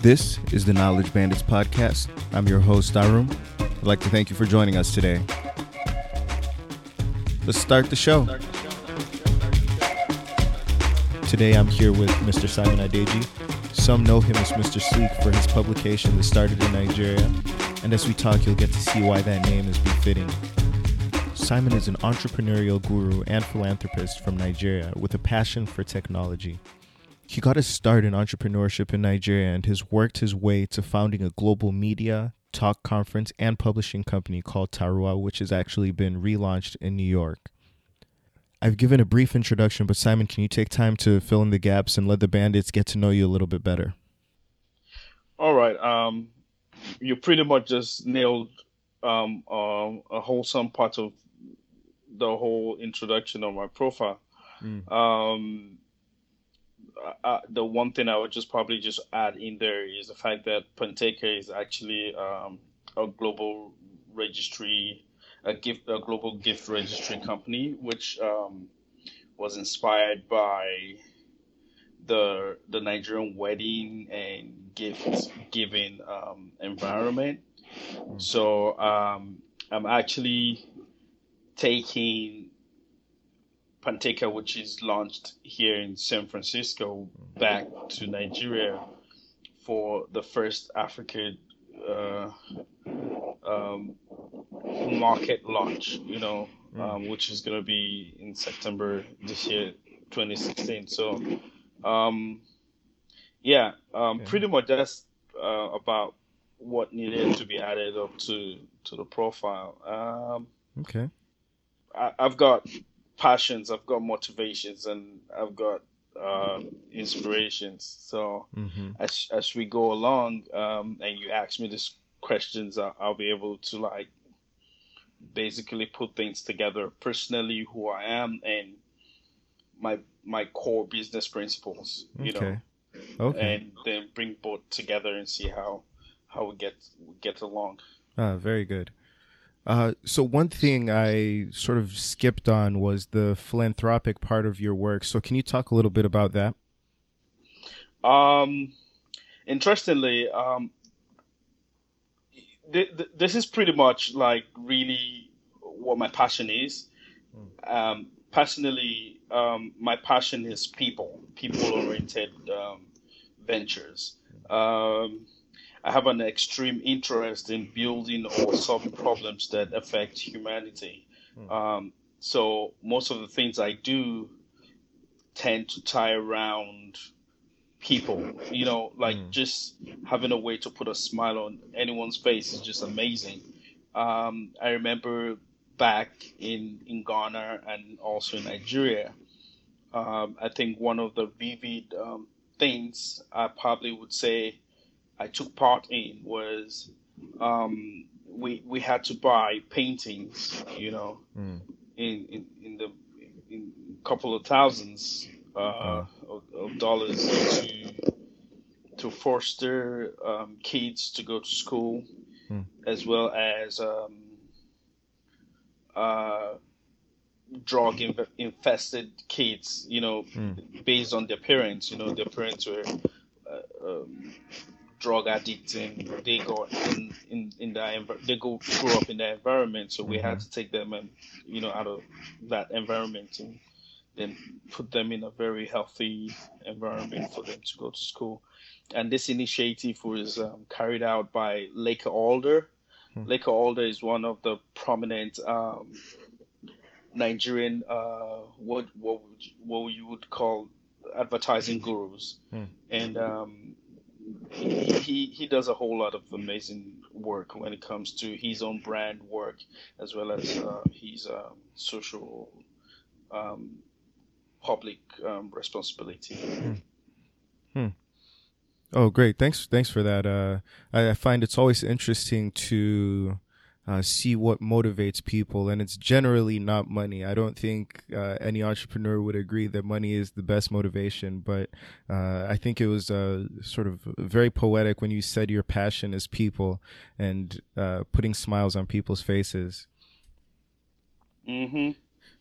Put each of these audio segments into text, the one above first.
This is the Knowledge Bandits podcast. I'm your host, Arum. I'd like to thank you for joining us today. Let's start the show. Today I'm here with Mr. Simon Adeji. Some know him as Mr. Sleek for his publication that started in Nigeria, and as we talk, you'll get to see why that name is befitting. Simon is an entrepreneurial guru and philanthropist from Nigeria with a passion for technology. He got his start in entrepreneurship in Nigeria and has worked his way to founding a global media, talk conference, and publishing company called Tarua, which has actually been relaunched in New York. I've given a brief introduction, but Simon, can you take time to fill in the gaps and let the bandits get to know you a little bit better? All right. Um, you pretty much just nailed um, a wholesome part of the whole introduction of my profile. Mm. Um, uh, the one thing I would just probably just add in there is the fact that Penteka is actually um, a global registry, a gift, a global gift registry company, which um, was inspired by the the Nigerian wedding and gift giving um, environment. Mm. So um, I'm actually taking Penteka, which is launched here in San Francisco, back to Nigeria for the first African uh, um, market launch, you know, mm. um, which is going to be in September this year, 2016. So, um, yeah, um, pretty much that's uh, about what needed to be added up to to the profile. Um, okay. I, have got passions, I've got motivations, and I've got uh, inspirations. So mm-hmm. as as we go along, um, and you ask me these questions, I'll, I'll, be able to like basically put things together personally, who I am, and my my core business principles. You okay. know. Okay. And then bring both together and see how how we get we get along. Ah, very good. Uh, so one thing I sort of skipped on was the philanthropic part of your work. So can you talk a little bit about that? Um, interestingly, um, th- th- this is pretty much like really what my passion is. Hmm. Um, personally, um, my passion is people, people-oriented um, ventures. Um, I have an extreme interest in building or solving problems that affect humanity. Mm. Um, so most of the things I do tend to tie around people. You know, like mm. just having a way to put a smile on anyone's face is just amazing. Um, I remember back in in Ghana and also in Nigeria. Um, I think one of the vivid um, things I probably would say I took part in was um, we we had to buy paintings, you know, mm. in, in in the in a couple of thousands uh, of, of, dollars to to foster um, kids to go to school, mm. as well as um, uh, drug infested kids, you know, mm. based on their parents. You know, their parents were uh, um, drug addicts and they go in in, in the they go grow up in that environment so we mm-hmm. had to take them and you know out of that environment and then put them in a very healthy environment for them to go to school and this initiative was um, carried out by Lake Alder mm-hmm. Laker Alder is one of the prominent um, Nigerian uh, what what what you would call advertising gurus mm. and um, he he does a whole lot of amazing work when it comes to his own brand work as well as uh, his um, social um, public um, responsibility. Hmm. Hmm. Oh, great! Thanks, thanks for that. Uh, I, I find it's always interesting to uh, see what motivates people, and it's generally not money. I don't think uh, any entrepreneur would agree that money is the best motivation, but uh, I think it was uh, sort of very poetic when you said your passion is people and uh, putting smiles on people's faces. Hmm.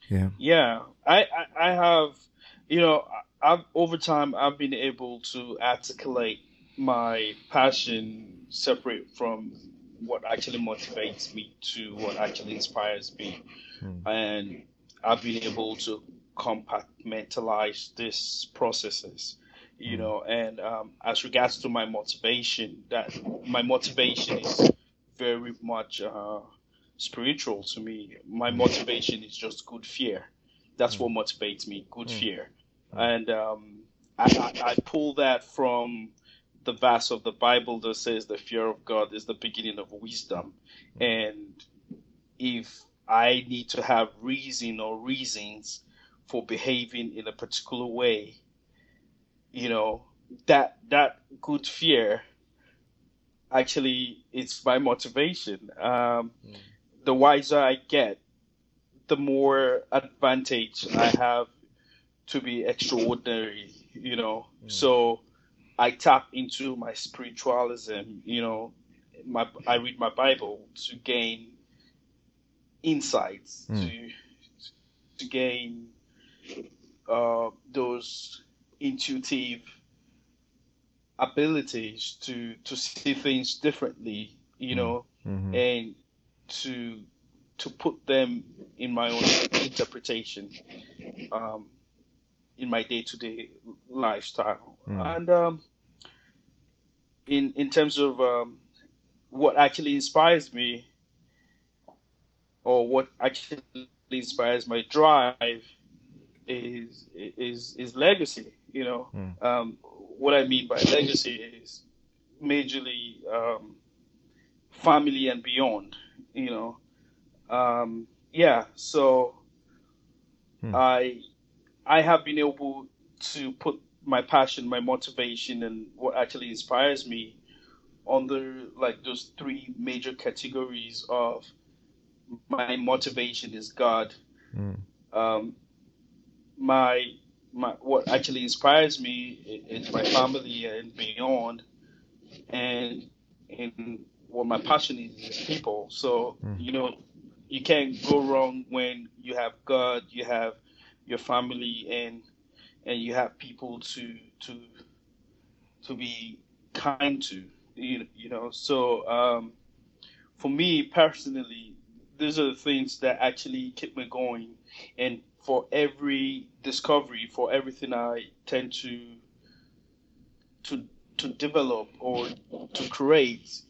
Yeah. Yeah. I, I I have, you know, I've over time I've been able to articulate my passion separate from what actually motivates me to what actually inspires me. Mm. And I've been able to compartmentalize these processes, you mm. know, and um, as regards to my motivation, that my motivation is very much uh, spiritual to me. My motivation is just good fear. That's mm. what motivates me, good mm. fear. Mm. And um, I, I, I pull that from the verse of the Bible that says the fear of God is the beginning of wisdom. And if I need to have reason or reasons for behaving in a particular way, you know, that that good fear actually it's my motivation. Um, mm. The wiser I get, the more advantage I have to be extraordinary, you know. Mm. So I tap into my spiritualism, you know, my I read my Bible to gain insights, mm. to to gain uh, those intuitive abilities to to see things differently, you hmm. know, mm-hmm. and to to put them in my own interpretation. Um, in my day to day lifestyle. Mm. And um, in in terms of um, what actually inspires me, or what actually inspires my drive, is is is legacy. You know, mm. um, what I mean by legacy is majorly um, family and beyond. You know, um, yeah. So mm. I I have been able to put my passion, my motivation, and what actually inspires me under like those three major categories of my motivation is God. Mm. Um, my my what actually inspires me is my family and beyond, and and what my passion is is people. So mm. you know, you can't go wrong when you have God, you have your family and and you have people to to to be kind to you, you know so um, for me personally these are the things that actually keep me going and for every discovery for everything i tend to to to develop or to create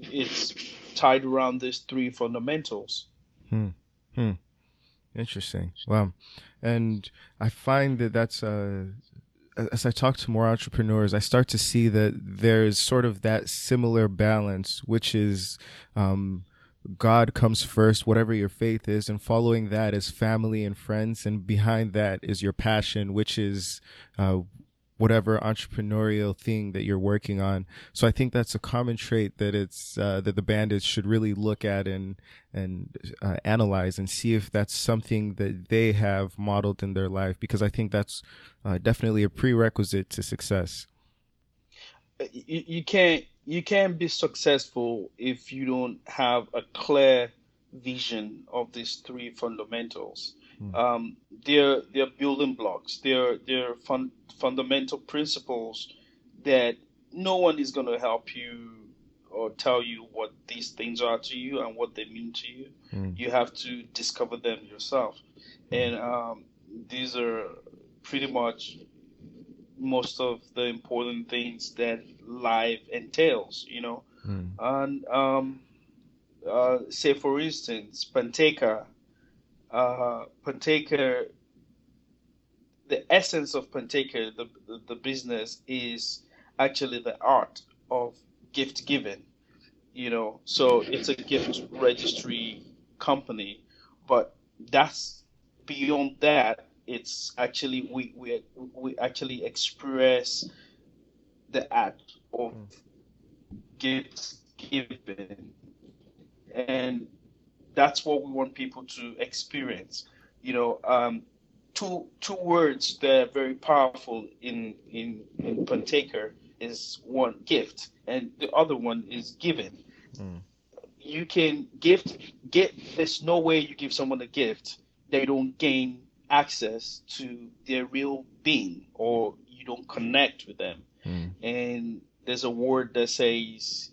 it's tied around these three fundamentals hmm. Hmm. Interesting. Wow. And I find that that's uh as I talk to more entrepreneurs, I start to see that there's sort of that similar balance, which is um, God comes first, whatever your faith is, and following that is family and friends, and behind that is your passion, which is uh, whatever entrepreneurial thing that you're working on. So I think that's a common trait that it's uh, that the bandits should really look at and and uh, analyze and see if that's something that they have modeled in their life because I think that's uh, definitely a prerequisite to success. You, you can't you can't be successful if you don't have a clear vision of these three fundamentals. Mm. Um, they're they're building blocks. They're they're fun, fundamental principles that no one is going to help you or tell you what these things are to you and what they mean to you. Mm. You have to discover them yourself, mm. and um, these are pretty much most of the important things that life entails. You know, mm. and um, uh, say for instance, Pantaker uh, Pantaker, the essence of Pantaker, the, the, the business is actually the art of gift giving. You know, so it's a gift registry company, but that's beyond that. It's actually we we we actually express the act of gift giving, and that's what we want people to experience. You know, um, two two words that are very powerful in in in Pantaker is one gift, and the other one is given. Mm. You can gift get. There's no way you give someone a gift they don't gain access to their real being, or you don't connect with them. Mm. And there's a word that says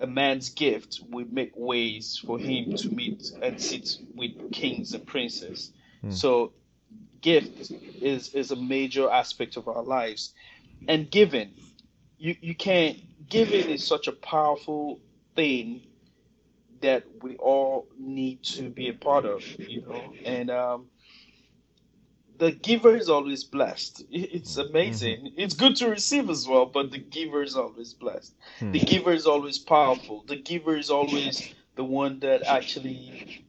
a man's gift will make ways for him to meet and sit with kings and princes. Hmm. So gift is is a major aspect of our lives. And giving, you, you can't giving is such a powerful thing that we all need to be a part of, you know. And um, the giver is always blessed. It's amazing. Mm-hmm. It's good to receive as well, but the giver is always blessed. Mm-hmm. The giver is always powerful. The giver is always the one that actually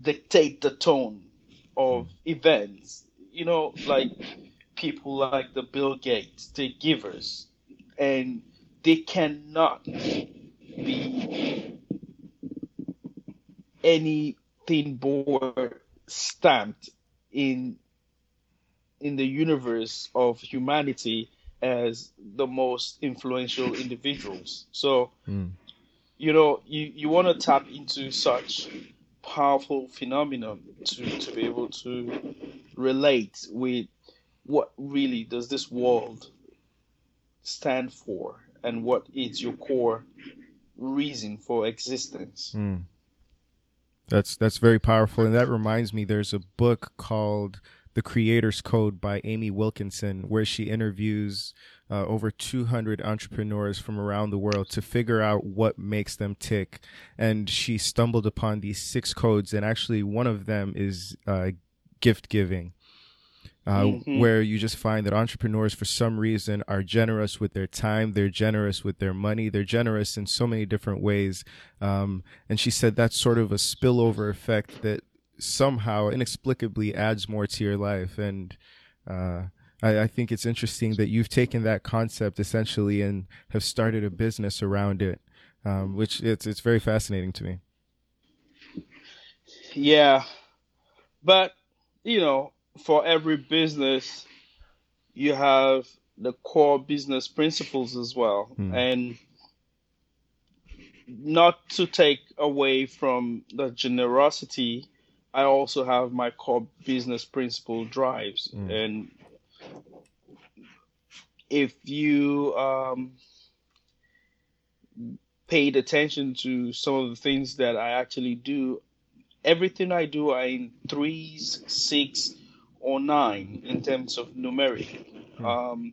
dictate the tone of mm-hmm. events. You know, like people like the Bill Gates, the givers, and they cannot be anything more stamped in in the universe of humanity as the most influential individuals. So, mm. you know, you, you want to tap into such powerful phenomenon to, to be able to relate with what really does this world stand for and what is your core reason for existence. Mm. That's that's very powerful, and that reminds me. There's a book called the Creator's Code by Amy Wilkinson, where she interviews uh, over 200 entrepreneurs from around the world to figure out what makes them tick. And she stumbled upon these six codes, and actually, one of them is uh, gift giving. Uh, mm-hmm. where you just find that entrepreneurs, for some reason, are generous with their time, they're generous with their money, they're generous in so many different ways. Um, and she said that's sort of a spillover effect that somehow inexplicably adds more to your life. And uh, I, I, think it's interesting that you've taken that concept essentially and have started a business around it, um, which it's it's very fascinating to me. Yeah, but you know, for every business, you have the core business principles as well, mm. and not to take away from the generosity I also have my core business principle drives, mm. and if you um, paid attention to some of the things that I actually do, everything I do are in threes, six, or nine in terms of numeric. Mm. Um,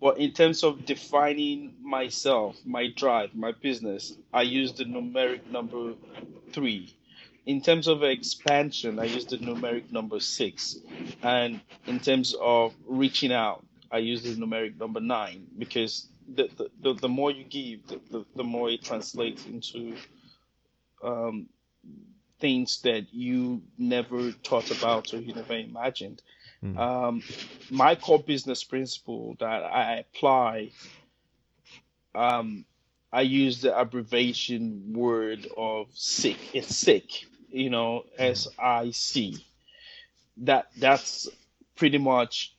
but in terms of defining myself, my drive, my business, I use the numeric number three in terms of expansion, I use the numeric number six. And in terms of reaching out, I use the numeric number nine because the, the, the, the more you give, the, the, the, more it translates into um, things that you never thought about or you never imagined. Mm. Um, my core business principle that I apply, um, I use the abbreviation word of sick. It's sick you know, S I C. That that's pretty much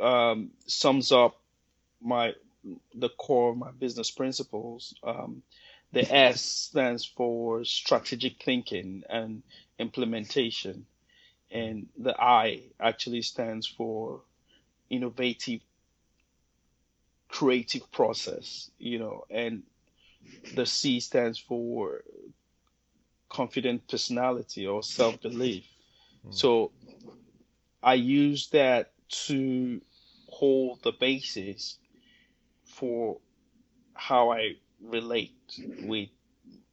um, sums up my the core of my business principles. Um, the S stands for strategic thinking and implementation, and the I actually stands for innovative, creative process. You know, and the C stands for confident personality or self belief. Mm. So I use that to hold the basis for how I relate with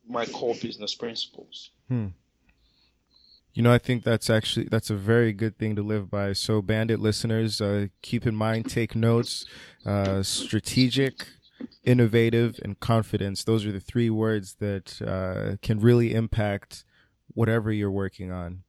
my core business principles. Hmm. You know, I think that's actually that's a very good thing to live by. So, Bandit listeners, uh, keep in mind, take notes. Uh, strategic, innovative, and confidence. Those are the three words that uh, can really impact whatever you're working on.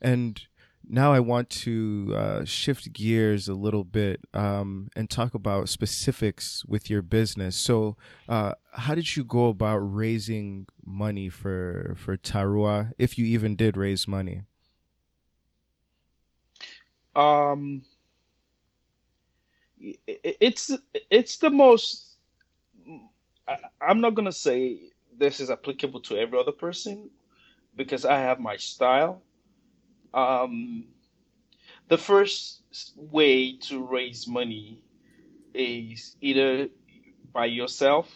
And now I want to uh, shift gears a little bit um, and talk about specifics with your business. So, uh, how did you go about raising money for for Tarua, if you even did raise money? Um, it's it's the most I, I'm not gonna say this is applicable to every other person because I have my style. Um, the first way to raise money is either by yourself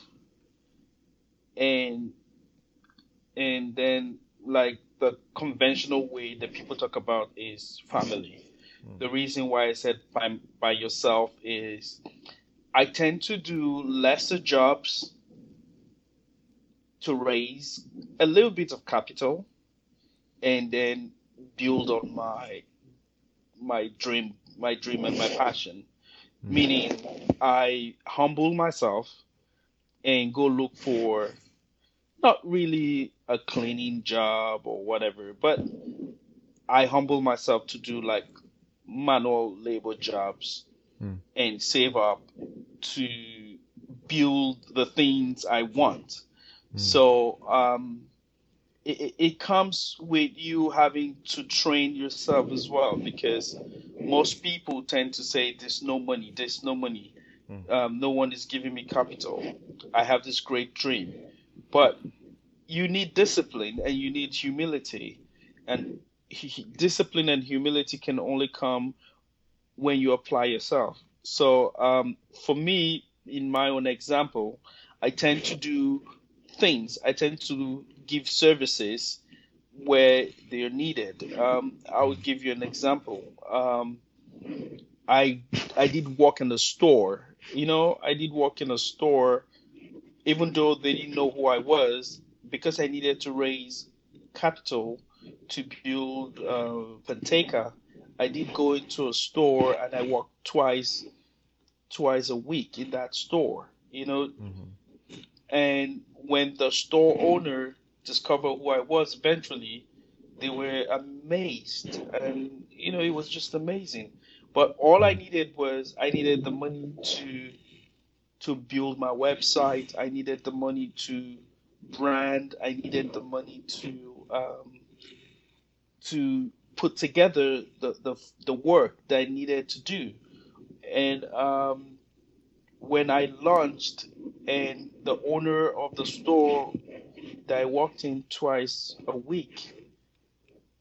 and and then like the conventional way that people talk about is family. Mm. The reason why I said by, by yourself is I tend to do lesser jobs to raise a little bit of capital and then build on my my dream my dream and my passion mm. meaning i humble myself and go look for not really a cleaning job or whatever but i humble myself to do like manual labor jobs mm. and save up to build the things i want mm. so um it, it comes with you having to train yourself as well because most people tend to say there's no money there's no money. Mm. um, no one is giving me capital. I have this great dream. But you need discipline and you need humility. And he, discipline and humility can only come when you apply yourself. So um, for me in my own example i tend to do things i tend to give services where they're needed. Um, I will give you an example. Um, I I did work in the store. You know, I did work in a store, even though they didn't know who I was, because I needed to raise capital to build uh. I did go into a store and I worked twice, twice a week in that store. You know, mm-hmm. and when the store owner discovered who I was eventually, they were amazed. And, you know, it was just amazing. But all I needed was I needed the money to to build my website. I needed the money to brand. I needed the money to um, to put together the, the the work that I needed to do. And um, when I launched, and the owner of the store that I walked in twice a week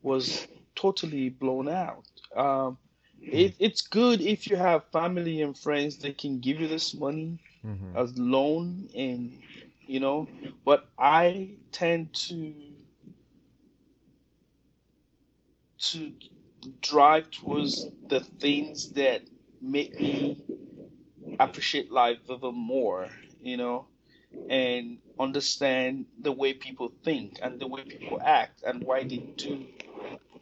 was totally blown out. Um, it, it's good if you have family and friends that can give you this money mm-hmm. as loan and you know but i tend to to drive towards the things that make me appreciate life even more you know and understand the way people think and the way people act and why they do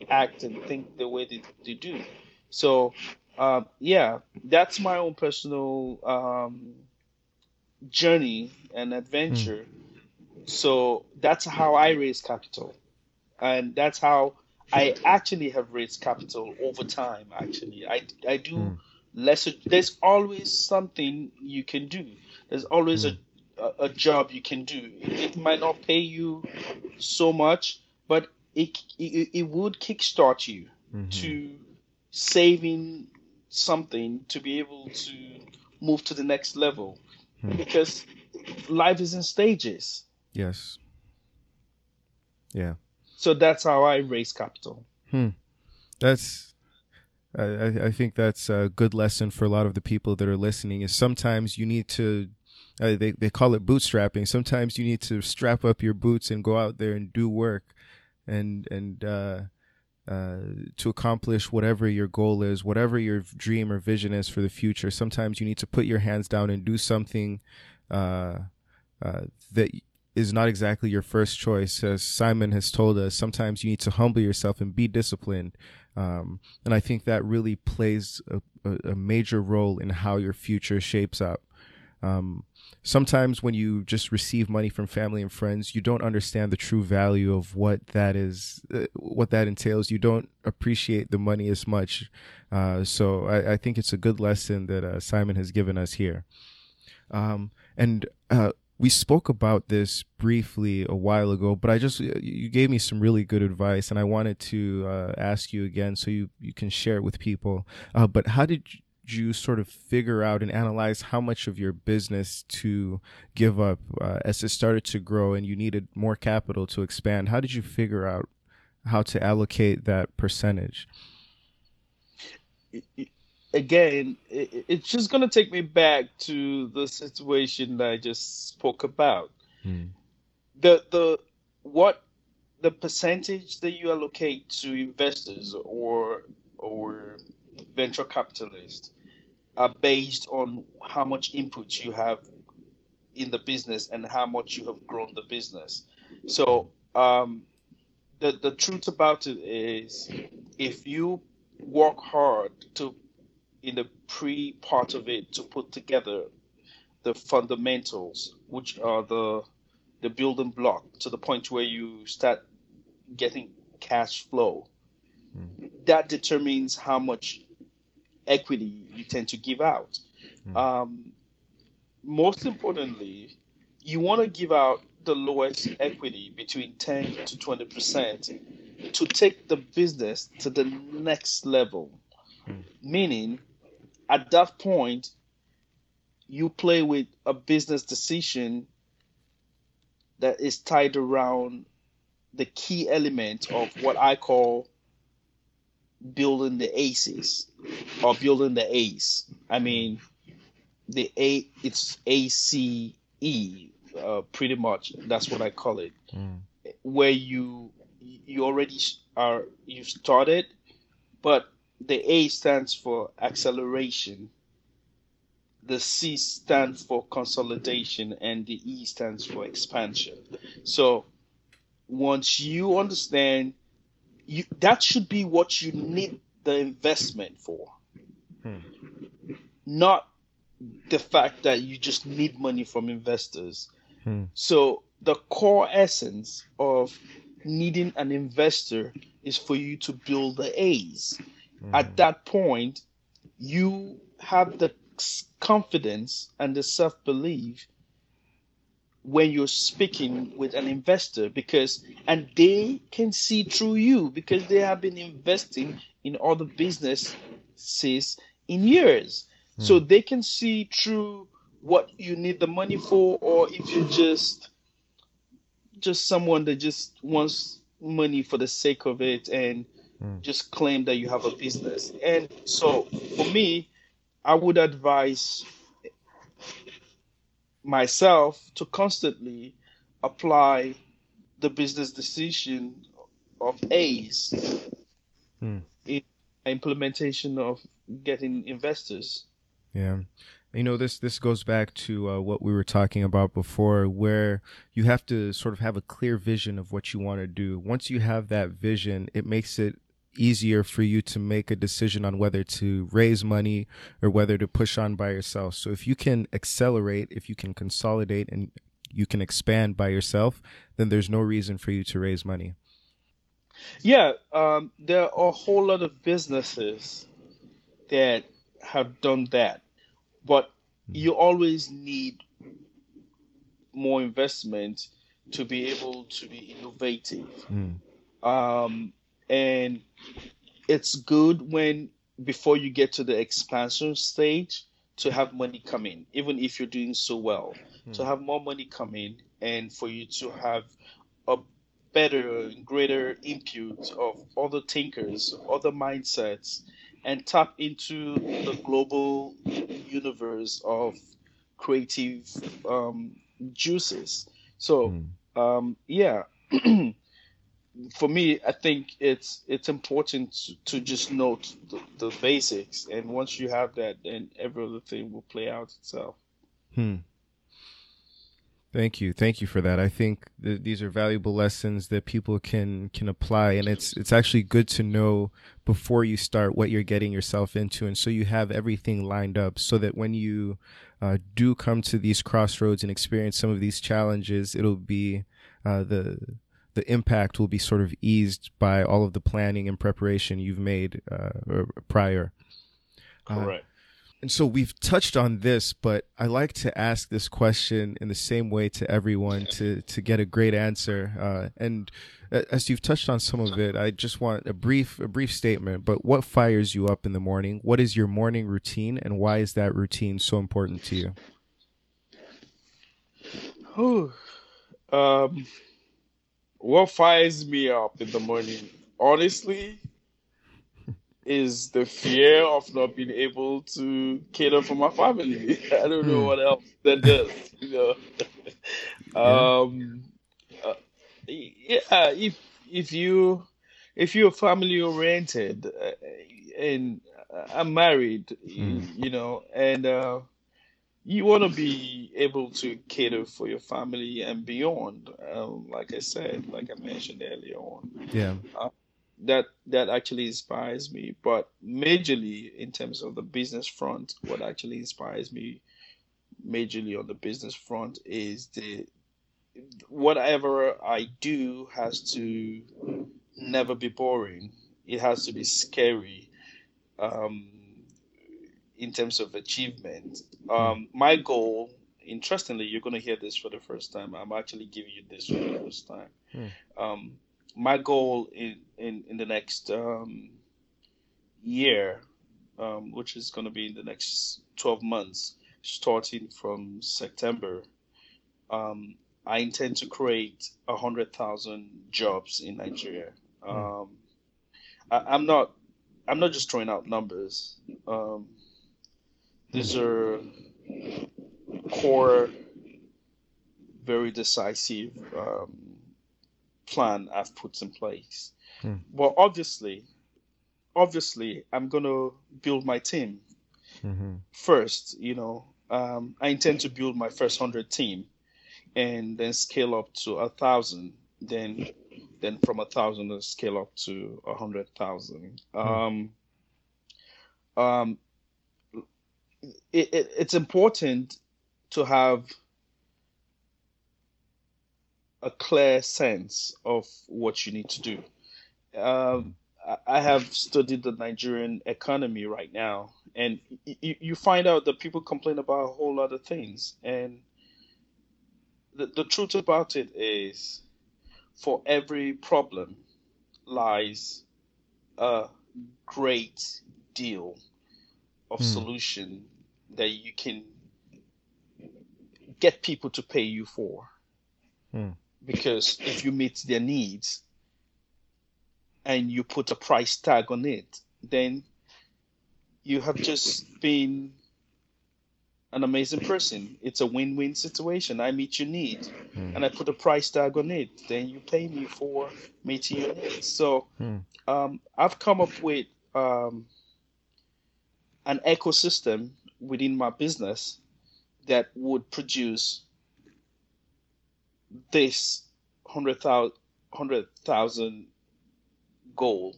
act and think the way they, they do. So, uh, yeah, that's my own personal um, journey and adventure. Mm. So that's how I raise capital, and that's how I actually have raised capital over time. Actually, I I do mm. Lesser. There's always something you can do. There's always mm. a a, job you can do. It, it, might not pay you so much, but it it, it would kickstart you mm-hmm. to saving something to be able to move to the next level hmm. because life is in stages. Yes. Yeah. So that's how I raise capital. Hmm. That's I, I think that's a good lesson for a lot of the people that are listening is sometimes you need to uh, they they call it bootstrapping. Sometimes you need to strap up your boots and go out there and do work, and and uh, uh, to accomplish whatever your goal is, whatever your dream or vision is for the future. Sometimes you need to put your hands down and do something uh, uh, that is not exactly your first choice. As Simon has told us, sometimes you need to humble yourself and be disciplined. Um, and I think that really plays a, a, a major role in how your future shapes up. Um, sometimes when you just receive money from family and friends, you don't understand the true value of what that is, uh, what that entails. You don't appreciate the money as much. Uh, so I, I, think it's a good lesson that uh, Simon has given us here. Um, and uh, we spoke about this briefly a while ago, but I just you gave me some really good advice, and I wanted to uh, ask you again so you you can share it with people. Uh, but how did you sort of figure out and analyze how much of your business to give up uh, as it started to grow and you needed more capital to expand? How did you figure out how to allocate that percentage? Again, it, it's just gonna take me back to the situation that I just spoke about. Hmm. The the what the percentage that you allocate to investors or or venture capitalists are based on how much input you have in the business and how much you have grown the business. So um, the the truth about it is, if you work hard to in the pre part of it to put together the fundamentals, which are the the building block to the point where you start getting cash flow. Mm. That determines how much equity you tend to give out. Mm. Um, most importantly, you want to give out the lowest equity between 10 to 20 percent to take the business to the next level. Mm. Meaning, at that point, you play with a business decision that is tied around the key element of what I call building the aces or building the ace. I mean, the A, it's A C E, uh, pretty much. That's what I call it. Mm. Where you you already are you started, but the A stands for acceleration. The C stands for consolidation, and the E stands for expansion. So once you understand you, that should be what you need the investment for hmm. not the fact that you just need money from investors hmm. so the core essence of needing an investor is for you to build the a's hmm. at that point you have the confidence and the self-belief when you're speaking with an investor because and they can see through you because they have been investing in other businesses in years mm. so they can see through what you need the money for or if you're just just someone that just wants money for the sake of it and mm. just claim that you have a business and so for me i would advise myself to constantly apply the business decision of A's hmm. in implementation of getting investors. Yeah. You know this this goes back to uh, what we were talking about before where you have to sort of have a clear vision of what you want to do. Once you have that vision, it makes it easier for you to make a decision on whether to raise money or whether to push on by yourself. So if you can accelerate, if you can consolidate and you can expand by yourself, then there's no reason for you to raise money. Yeah, um, there are a whole lot of businesses that have done that, but mm. you always need more investment to be able to be innovative. Mm. Um, and it's good when before you get to the expansion stage to have money come in, even if you're doing so well, hmm. to have more money come in and for you to have a better, greater input of other thinkers, other mindsets, and tap into the global universe of creative um, juices. So, hmm. um, yeah. for me, I think it's it's important to, just note the, the, basics, and once you have that, then every other thing will play out itself. Hmm. Thank you, thank you for that. I think th- these are valuable lessons that people can can apply, and it's it's actually good to know before you start what you're getting yourself into, and so you have everything lined up, so that when you uh, do come to these crossroads and experience some of these challenges, it'll be uh, the the impact will be sort of eased by all of the planning and preparation you've made uh, prior. Uh, Correct. Uh, and so we've touched on this, but I like to ask this question in the same way to everyone to to get a great answer. Uh, and as you've touched on some of it, I just want a brief a brief statement. But what fires you up in the morning? What is your morning routine, and why is that routine so important to you? Ooh, um, what fires me up in the morning, honestly, is the fear of not being able to cater for my family. I don't know hmm. what else that does. You know, um, uh, yeah. If if you if you're family oriented uh, and I'm married, you, hmm. you, know, and uh, you want to be able to cater for your family and beyond. Um, like I said, like I mentioned earlier on. Yeah. Uh, that that actually inspires me. But majorly in terms of the business front, what actually inspires me majorly on the business front is the whatever I do has to never be boring. It has to be scary. Um, in terms of achievement. Um, my goal, interestingly, you're going to hear this for the first time. I'm actually giving you this for the first time. Hmm. Um, my goal in, in, in the next um, year, um, which is going to be in the next 12 months, starting from September, um, I intend to create 100,000 jobs in Nigeria. Hmm. Um, I, am not I'm not just throwing out numbers. Um, these are core, very decisive um, plan I've put in place. Hmm. But obviously, obviously, I'm gonna build my team mm-hmm. first. You know, um, I intend to build my first hundred team, and then scale up to a thousand. Then, then from a thousand, scale up to a hundred thousand. Hmm. Um, um, it, it, it's important to have a clear sense of what you need to do. Um, I have studied the Nigerian economy right now, and you, you find out that people complain about a whole lot of things. And the, the truth about it is, for every problem lies a great deal of mm. solution that you can get people to pay you for. Mm because if you meet their needs and you put a price tag on it, then you have just been an amazing person. It's a win-win situation. I meet your need, mm. and I put a price tag on it. Then you pay me for meeting your needs. So mm. um, I've come up with um, an ecosystem within my business that would produce this 100,000 goal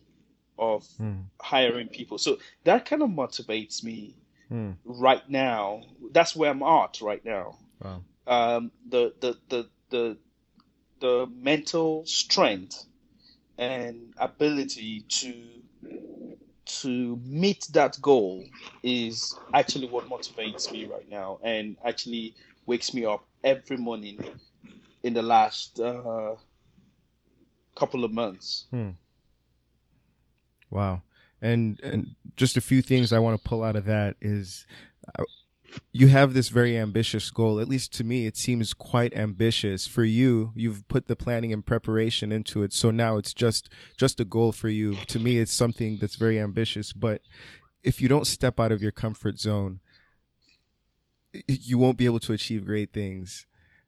of mm. hiring people. So that kind of motivates me mm. right now. That's where I'm at right now. Wow. Um, the, the, the, the, the mental strength and ability to to meet that goal is actually what motivates me right now and actually wakes me up every morning in the last uh, couple of months. Hmm. Wow. And and just a few things I want to pull out of that is uh, you have this very ambitious goal. At least to me, it seems quite ambitious. For you, you've put the planning and preparation into it. So now it's just just a goal for you. To me, it's something that's very ambitious. But if you don't step out of your comfort zone, you won't be able to achieve great things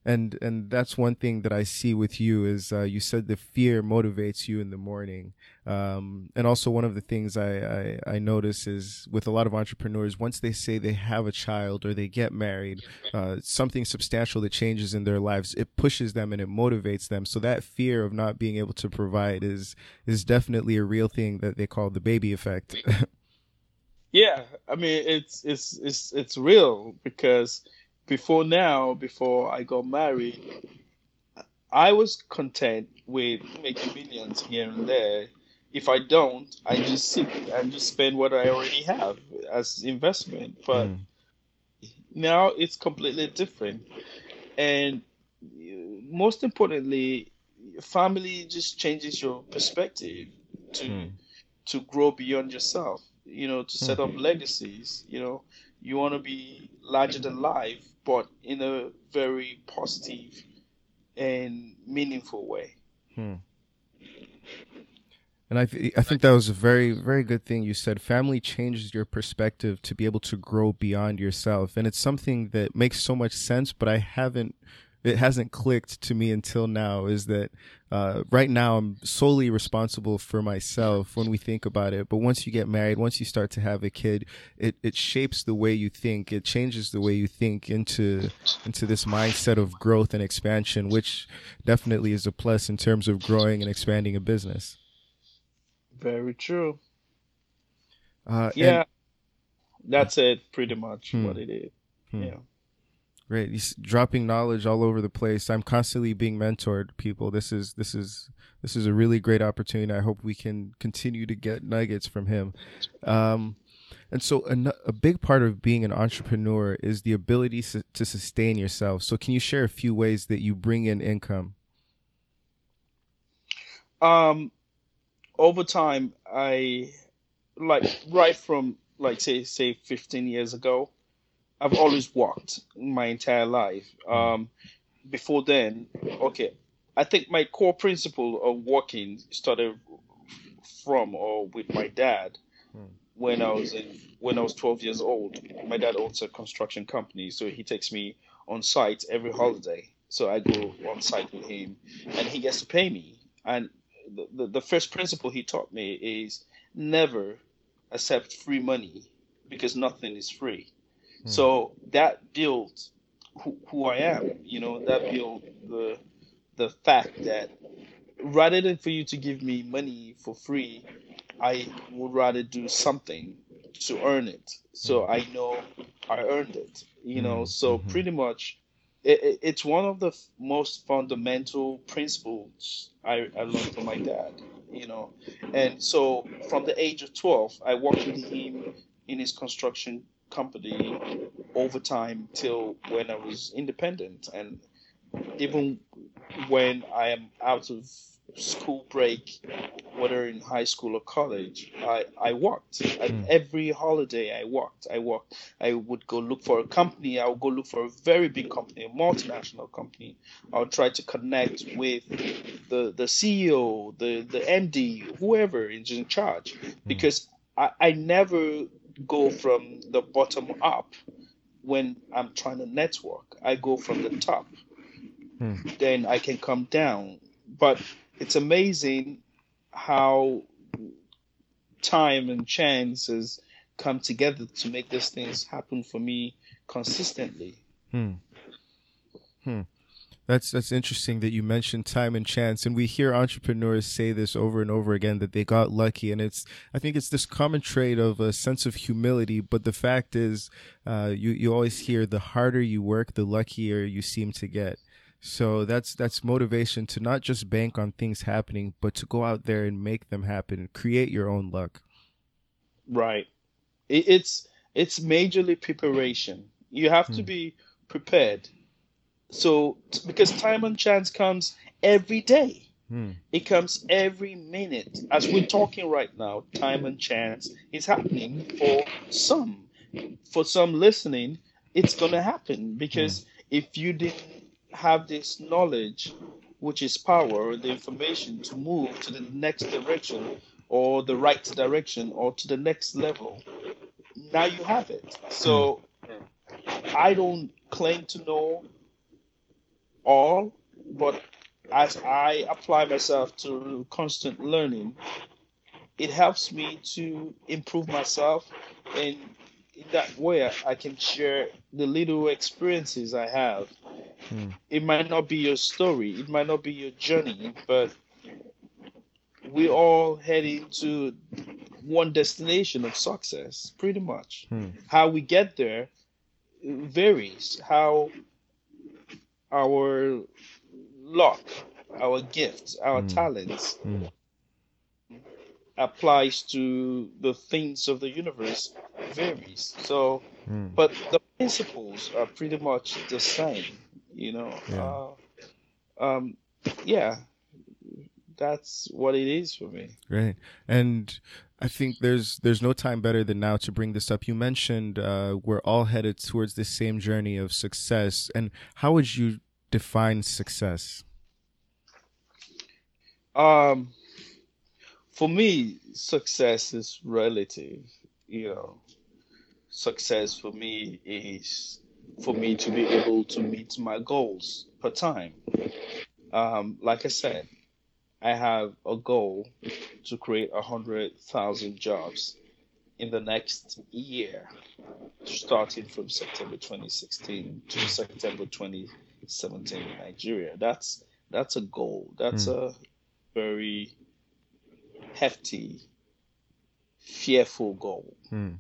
and and that's one thing that I see with you is uh, you said the fear motivates you in the morning, um, and also one of the things I, I, I notice is with a lot of entrepreneurs once they say they have a child or they get married, uh, something substantial that changes in their lives it pushes them and it motivates them. So that fear of not being able to provide is is definitely a real thing that they call the baby effect. yeah, I mean it's it's it's it's real because before now, before I got married, I was content with making millions here and there. If I don't, I just sit and just spend what I already have as investment. But mm. now it's completely different. And most importantly, family just changes your perspective to mm. to grow beyond yourself, you know, to set mm. up legacies, you know. You want to be larger than life but in a very positive and meaningful way. Hmm. And I, th- I think that was a very, very good thing you said. Family changes your perspective to be able to grow beyond yourself. And it's something that makes so much sense, but I haven't, it hasn't clicked to me until now is that, uh, right now I'm solely responsible for myself when we think about it. But once you get married, once you start to have a kid, it, it shapes the way you think. It changes the way you think into, into this mindset of growth and expansion, which definitely is a plus in terms of growing and expanding a business. Very true. Uh, yeah, and, that's it. Pretty much hmm, what it is. Hmm. Yeah. Great. He's dropping knowledge all over the place. I'm constantly being mentored. People, this is this is this is a really great opportunity. I hope we can continue to get nuggets from him. Um, and so, a, a big part of being an entrepreneur is the ability to, to sustain yourself. So, can you share a few ways that you bring in income? Um, over time, I like right from like say say 15 years ago, I've always worked my entire life. Um, before then, okay, I think my core principle of working started from or with my dad when I was in when I was 12 years old. My dad owns a construction company, so he takes me on site every holiday. So I go on site with him, and he gets to pay me. And the, the, first principle he taught me is never accept free money because nothing is free. Hmm. So that built who, who I am. You know, that built the the fact that rather than for you to give me money for free, I would rather do something to earn it. So hmm. I know I earned it. You know, hmm. so mm-hmm. pretty much it, it's one of the f- most fundamental principles I, I learned from my dad, you know. And so from the age of 12, I worked with him in his construction company over time till when I was independent. And even when I am out of school break, whether in high school or college, I, I walked. Mm. every holiday I walked. I walked. I would go look for a company. I would go look for a very big company, a multinational company. I would try to connect with the the CEO, the the MD, whoever is in charge, mm. because I, I never go from the bottom up when I'm trying to network. I go from the top. Mm. Then I can come down. But it's amazing how time and chance has come together to make these things happen for me consistently. Hmm. Hmm. That's that's interesting that you mentioned time and chance, and we hear entrepreneurs say this over and over again that they got lucky, and it's I think it's this common trait of a sense of humility. But the fact is, uh, you you always hear the harder you work, the luckier you seem to get. So that's that's motivation to not just bank on things happening, but to go out there and make them happen, create your own luck. Right. It's it's majorly preparation. You have hmm. to be prepared. So because time and chance comes every day. Hmm. It comes every minute. As we're talking right now, time and chance is happening for some. For some listening, it's gonna happen because hmm. if you didn't have this knowledge, which is power, the information to move to the next direction or the right direction or to the next level. Now you have it. So I don't claim to know all, but as I apply myself to constant learning, it helps me to improve myself and in that way I can share the little experiences I have Hmm. It might not be your story, it might not be your journey, but we all heading to one destination of success, pretty much. Hmm. How we get there varies. How our luck, our gifts, our hmm. talents hmm. applies to the things of the universe varies. So, hmm. but the principles are pretty much the same you know yeah. Uh, um yeah that's what it is for me right and i think there's there's no time better than now to bring this up you mentioned uh we're all headed towards the same journey of success and how would you define success um for me, success is relative. You know, success for me is for me to be able to meet my goals per time. Um, like I said, I have a goal to create a hundred thousand jobs in the next year, starting from September 2016 to September 2017 in Nigeria. That's that's a goal. That's mm. a very hefty, fearful goal. Mm.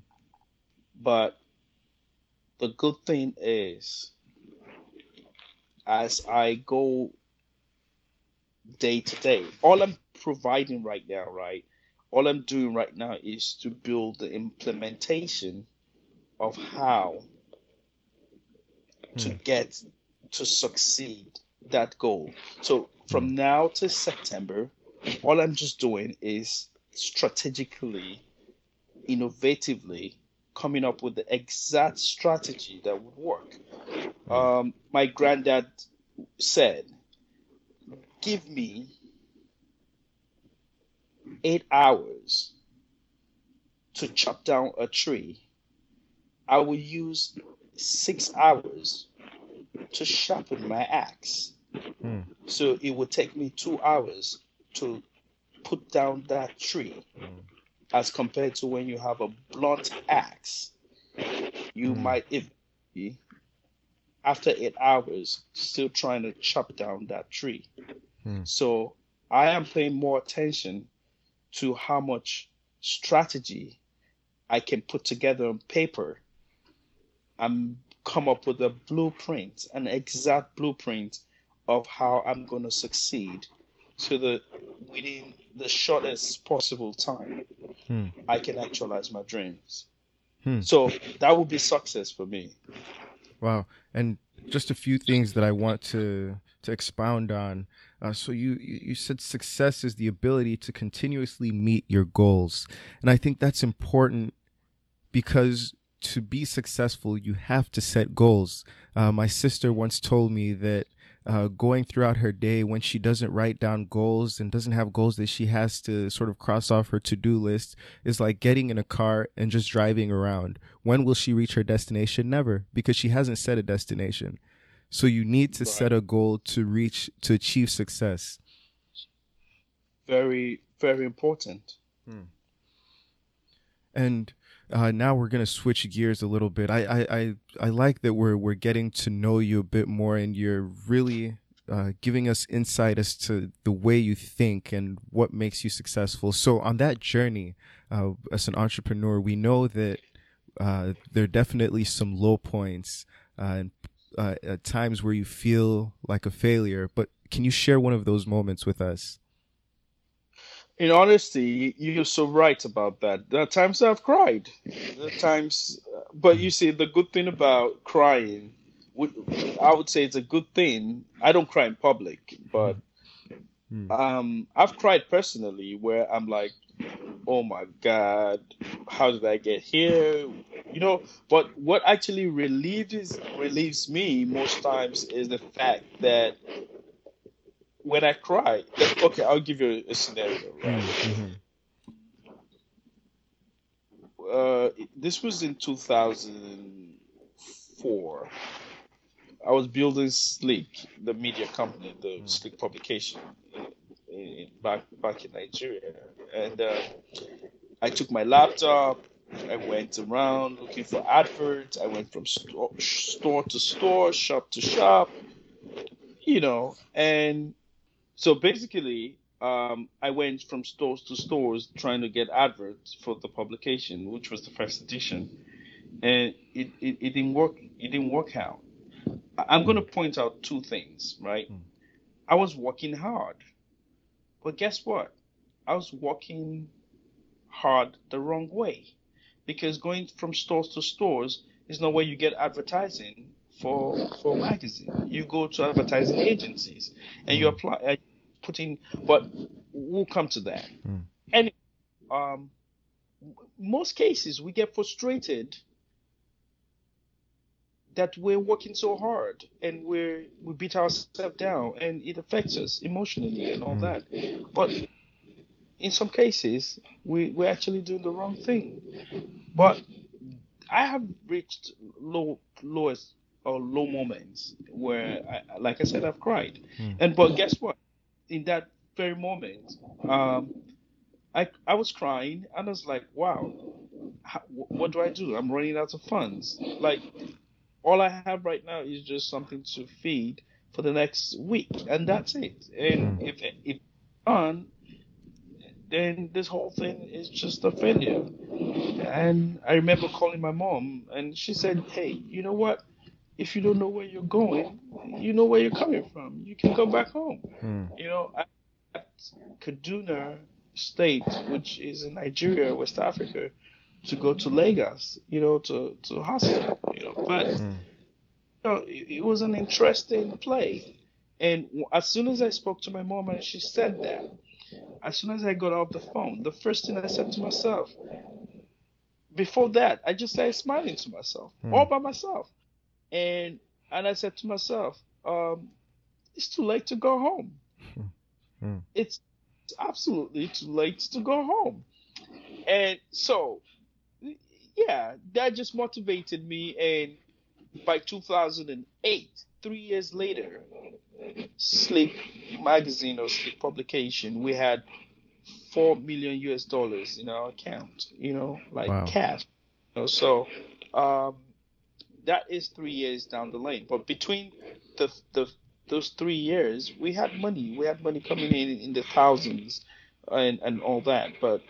But the good thing is, as I go day to day, all I'm providing right now, right? All I'm doing right now is to build the implementation of how to hmm. get to succeed that goal. So from hmm. now to September, all I'm just doing is strategically, innovatively coming up with the exact strategy that would work. Hmm. Um, my granddad said, Give me eight hours to chop down a tree. I will use six hours to sharpen my axe. Mm. So it would take me two hours to put down that tree mm. as compared to when you have a blunt axe you mm. might if after eight hours still trying to chop down that tree mm. so i am paying more attention to how much strategy i can put together on paper and come up with a blueprint an exact blueprint of how i'm going to succeed so that within the shortest possible time, hmm. I can actualize my dreams. Hmm. So that would be success for me. Wow. And just a few things that I want to to expound on. Uh, so you you said success is the ability to continuously meet your goals, and I think that's important because to be successful, you have to set goals. Uh, my sister once told me that uh, going throughout her day when she doesn't write down goals and doesn't have goals that she has to sort of cross off her to-do list is like getting in a car and just driving around. When will she reach her destination? Never, because she hasn't set a destination. So you need to right. set a goal to reach to achieve success. Very, very important. Hmm. And uh, now we're gonna switch gears a little bit. I, I, I, I like that we're we're getting to know you a bit more, and you're really uh, giving us insight as to the way you think and what makes you successful. So on that journey, uh, as an entrepreneur, we know that uh, there are definitely some low points uh, and uh, at times where you feel like a failure. But can you share one of those moments with us? in honesty, you're so right about that. There are times I've cried. There are times, but you see, the good thing about crying, I would say it's a good thing. I don't cry in public, but hmm. um, I've cried personally where I'm like, oh my God, how did I get here? You know, but what actually relieves relieves me most times is the fact that when I cry, okay, I'll give you a, scenario. Right? Mm-hmm. Uh, this was in 2004. I was building Slick, the media company, the mm. Slick publication, in, in, back back in Nigeria, and uh, I took my laptop. I went around looking for adverts. I went from store, store to store, shop to shop, you know, and so basically, um, I went from stores to stores trying to get adverts for the publication, which was the first edition, and it, it, it didn't work. It didn't work out. I'm going to point out two things, right? Mm. I was working hard, but guess what? I was working hard the wrong way, because going from stores to stores is not where you get advertising for for magazine. You go to advertising agencies and you apply uh, putting, but we'll come to that. Mm. And um, most cases we get frustrated that we're working so hard and we're we beat ourselves down and it affects us emotionally and all mm. that. But in some cases, we we're actually doing the wrong thing. But I have reached low lowest or low moments where, I, like I said, I've cried. Hmm. And but guess what? In that very moment, um, I I was crying and I was like, wow, how, what do I do? I'm running out of funds. Like all I have right now is just something to feed for the next week, and that's it. And hmm. if if done, then this whole thing is just a failure. And I remember calling my mom, and she said, "Hey, you know what? If you don't know where you're going, you know where you're coming from. You can go back home. Mm. You know, at Kaduna State, which is in Nigeria, West Africa, to go to Lagos, you know, to to hospital, you know. But mm. you know, it, it was an interesting play. And as soon as I spoke to my mom and she said that, as soon as I got off the phone, the first thing I said to myself, before that, I just started smiling to myself, mm. all by myself. And and I said to myself, um, it's too late to go home. Mm. It's absolutely too late to go home. And so, yeah, that just motivated me. And by 2008, three years later, Sleep magazine or Sleep publication, we had four million US dollars in our account. You know, like wow. cash. You know, so um, that is three years down the lane. But between the the those three years, we had money. We had money coming in in the thousands and, and all that. But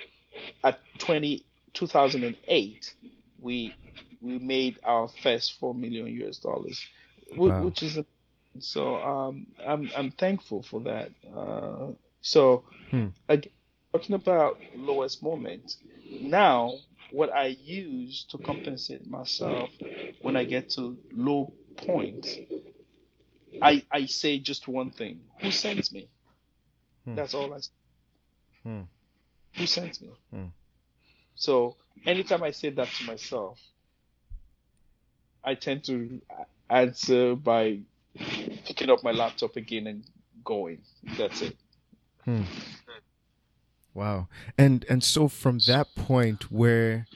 at 20, 2008, we we made our first four million US dollars, wow. which is a so um, I'm I'm thankful for that. Uh, so hmm. again, talking about lowest moment, now what I use to compensate myself when I get to low point, I I say just one thing: Who sends me? Hmm. That's all I. Say. Hmm. Who sends me? Hmm. So anytime I say that to myself, I tend to answer by picking up my laptop again and going. That's it. Hmm. Wow. And and so from that point where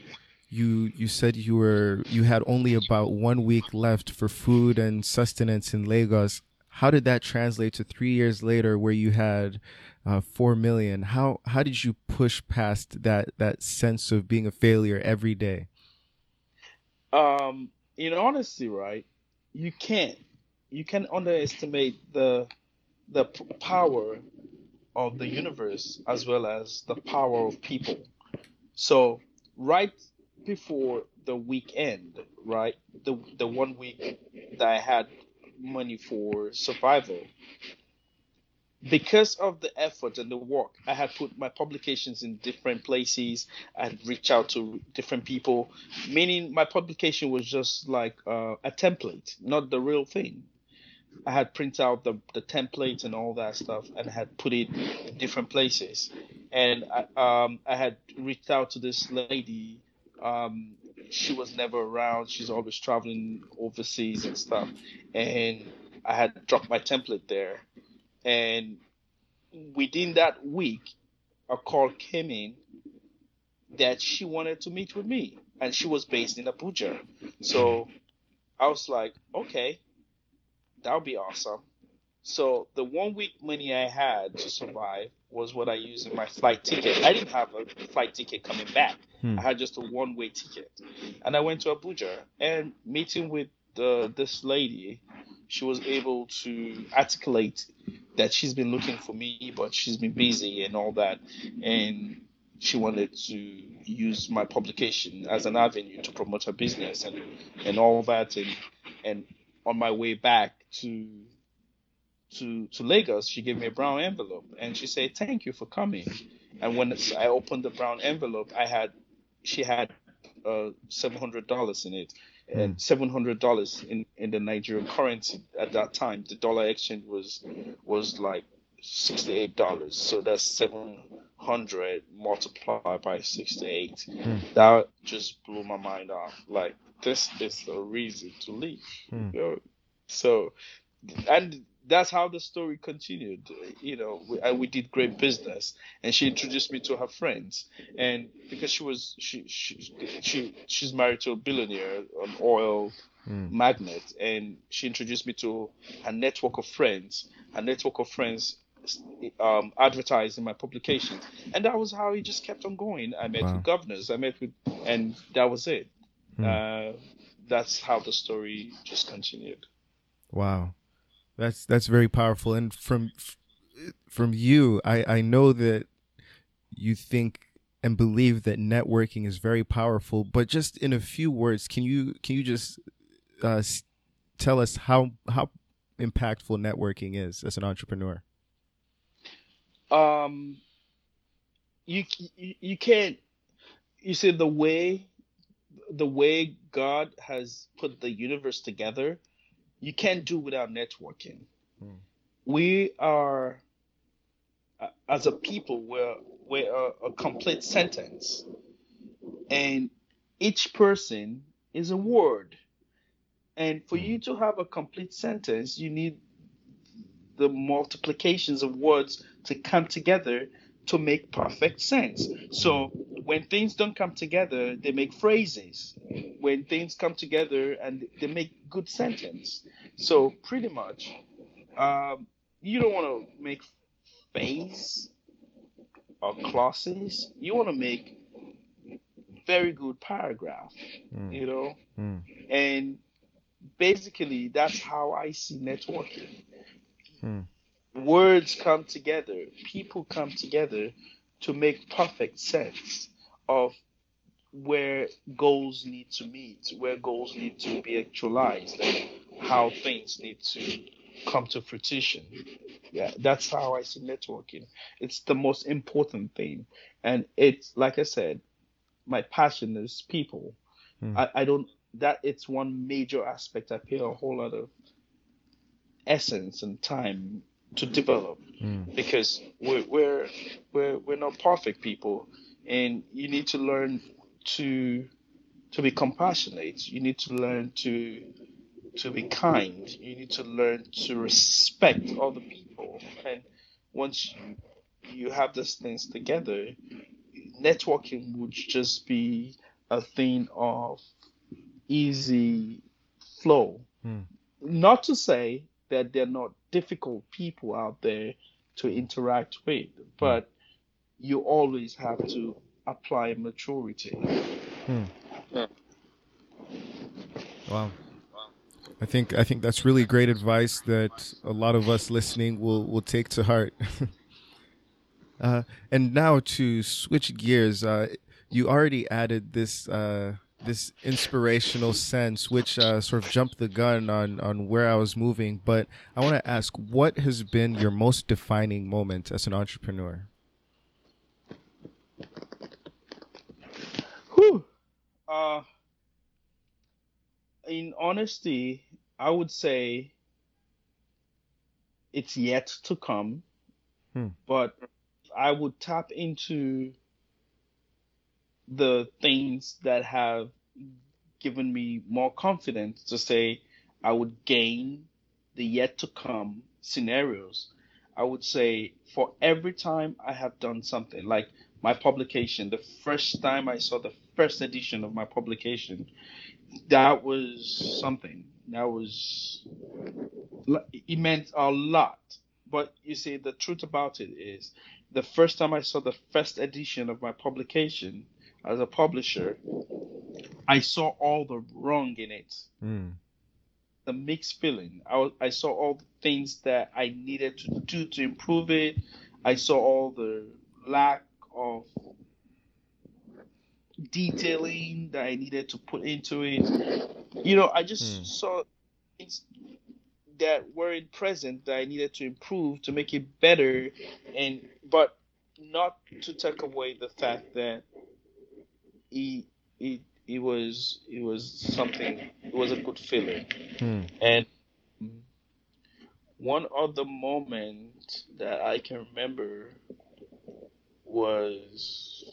you you said you were you had only about one week left for food and sustenance in Lagos. How did that translate to three years later, where you had uh, four million? How how did you push past that that sense of being a failure every day? Um, in honesty, right, you can't you can underestimate the the power of the universe as well as the power of people. So right before the weekend, right, the the one week that I had money for survival, because of the effort and the work, I had put my publications in different places. I had reached out to different people, meaning my publication was just like uh, a template, not the real thing. I had printed out the, the templates and all that stuff and had put it in different places. And I, um, I had reached out to this lady. Um, she was never around. She's always traveling overseas and stuff. And I had dropped my template there. And within that week, a call came in that she wanted to meet with me. And she was based in Abuja. So I was like, okay, that would be awesome. So the one week money I had to survive was what I used in my flight ticket. I didn't have a flight ticket coming back. Hmm. I had just a one way ticket. And I went to Abuja and meeting with the, this lady, she was able to articulate that she's been looking for me, but she's been busy and all that. And she wanted to use my publication as an avenue to promote her business and, and all that. And, and on my way back to to to Lagos, she gave me a brown envelope and she said, "Thank you for coming." And when I opened the brown envelope, I had she had uh, seven hundred dollars in it, and hmm. seven hundred dollars in in the Nigerian currency at that time. The dollar exchange was was like sixty eight dollars, so that's seven hundred multiplied by sixty eight. Hmm. That just blew my mind off. Like this is a reason to leave. Hmm. You know? So, and that's how the story continued. You know, we, I, we did great business, and she introduced me to her friends. And because she was she she, she she's married to a billionaire, an oil mm. magnate, and she introduced me to her network of friends. Her network of friends um, advertised in my publication, and that was how it just kept on going. I met wow. with governors, I met with, and that was it. Mm. Uh, that's how the story just continued. Wow. That's that's very powerful. And from from you, I I know that you think and believe that networking is very powerful. But just in a few words, can you can you just uh, tell us how how impactful networking is as an entrepreneur? Um, you you, can't. You see the way the way God has put the universe together you can't do without networking. Hmm. We are, uh, as a people, we're, we're a, a complete sentence. And each person is a word. And for you to have a complete sentence, you need the multiplications of words to come together to make perfect sense. So when things don't come together, they make phrases. When things come together and they make good sentence. So pretty much, um, you don't want to make phase or clauses. You want to make very good paragraph. Mm. You know, mm. and basically that's how I see networking. Mm words come together, people come together to make perfect sense of where goals need to meet, where goals need to be actualized, and how things need to come to fruition. Yeah, that's how I see networking. It's the most important thing. And it's like I said, my passion is people. Mm. I, I don't that it's one major aspect I pay a whole lot of essence and time to develop. Mm. because we're, we're we're we're not perfect people and you need to learn to to be compassionate. You need to learn to to be kind. You need to learn to respect other people. And once you you have those things together networking would just be a thing of easy flow. Mm. not to say that they're not difficult people out there to interact with, but you always have to apply maturity. Hmm. Wow. I think I think that's really great advice that a lot of us listening will will take to heart. uh, and now to switch gears, uh, you already added this uh, this inspirational sense, which uh, sort of jumped the gun on on where I was moving. But I want to ask, what has been your most defining moment as an entrepreneur? Whew. Uh, in honesty, I would say it's yet to come, hmm. but I would tap into the things that have given me more confidence to say I would gain the yet to come scenarios. I would say for every time I have done something like my publication, the first time I saw the first edition of my publication, that was something. That was, it meant a lot. But you see, the truth about it is the first time I saw the first edition of my publication, as a publisher, I saw all the wrong in it. Mm. The mixed feeling. I, I saw all the things that I needed to do to improve it. I saw all the lack of detailing that I needed to put into it. You know, I just mm. saw things that weren't present that I needed to improve to make it better, and but not to take away the fact that it it it was it was something. It was a good feeling, hmm. and one other moment that I can remember was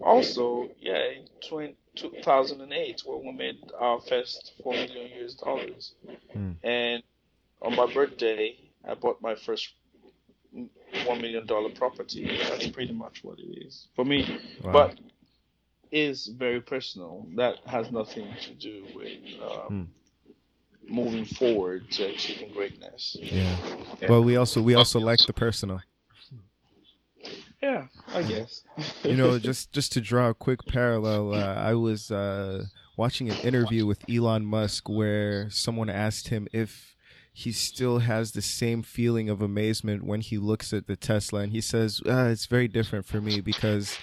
also yeah in 20, 2008 when we made our first four million US dollars, hmm. and on my birthday I bought my first one million dollar property. That's pretty much what it is for me. Wow. But is very personal. That has nothing to do with um, hmm. moving forward to achieving greatness. Yeah. yeah. Well, we also we also like the personal. Yeah, I guess. you know, just just to draw a quick parallel, uh, I was uh, watching an interview with Elon Musk where someone asked him if he still has the same feeling of amazement when he looks at the Tesla, and he says, uh, "It's very different for me because."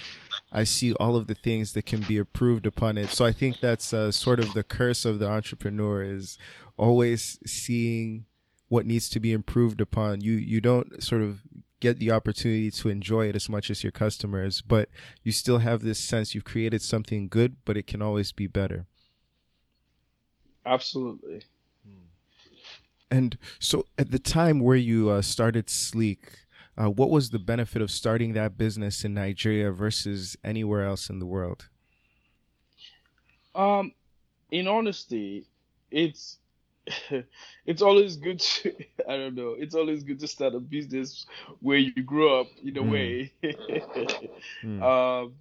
I see all of the things that can be improved upon it. So I think that's uh, sort of the curse of the entrepreneur is always seeing what needs to be improved upon. You you don't sort of get the opportunity to enjoy it as much as your customers, but you still have this sense you've created something good, but it can always be better. Absolutely. And so at the time where you uh, started Sleek, uh, what was the benefit of starting that business in Nigeria versus anywhere else in the world? Um, in honesty, it's it's always good to I don't know. It's always good to start a business where you grew up in a mm. way, mm. um,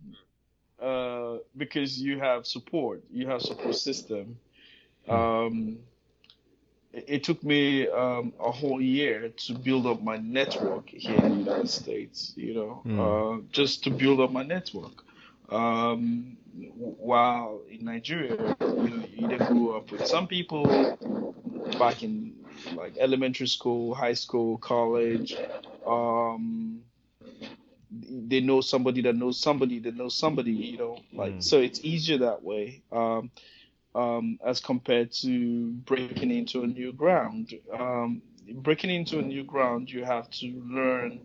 uh, because you have support, you have support system. Mm. Um, it, took me um, a whole year to build up my network here in the United States. You know, mm. uh, just to build up my network. Um, while in Nigeria, you know, you grew up with some people back in like elementary school, high school, college. Um, they know somebody that knows somebody that knows somebody, you know, like mm. so it's easier that way. Um, um, as compared to breaking into a new ground. Um, breaking into a new ground, you have to learn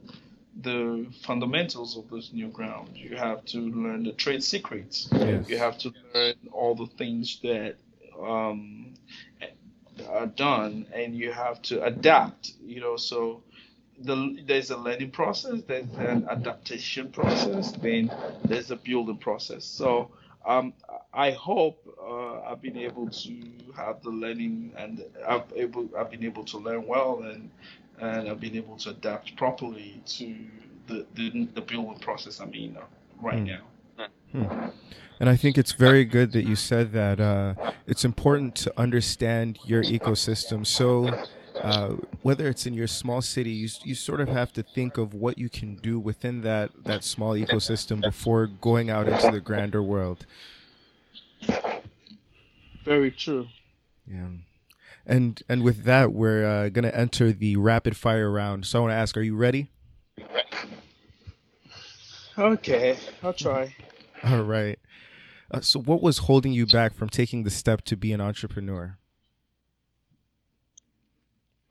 the fundamentals of this new ground. You have to learn the trade secrets. Yes. You have to learn all the things that um, are done, and you have to adapt. You know, so the, there's a learning process, there's an adaptation process, then there's a building process. So um, I hope uh, I've been able to have the learning, and I've able I've been able to learn well, and and I've been able to adapt properly to the the, the building process I'm in right hmm. now. Hmm. And I think it's very good that you said that uh, it's important to understand your ecosystem. So, uh, whether it's in your small city, you, you sort of have to think of what you can do within that, that small ecosystem before going out into the grander world. Very true. Yeah. And and with that, we're uh, gonna enter the rapid fire round. So I want to ask, are you ready? Okay, I'll try. All right. Uh, so, what was holding you back from taking the step to be an entrepreneur?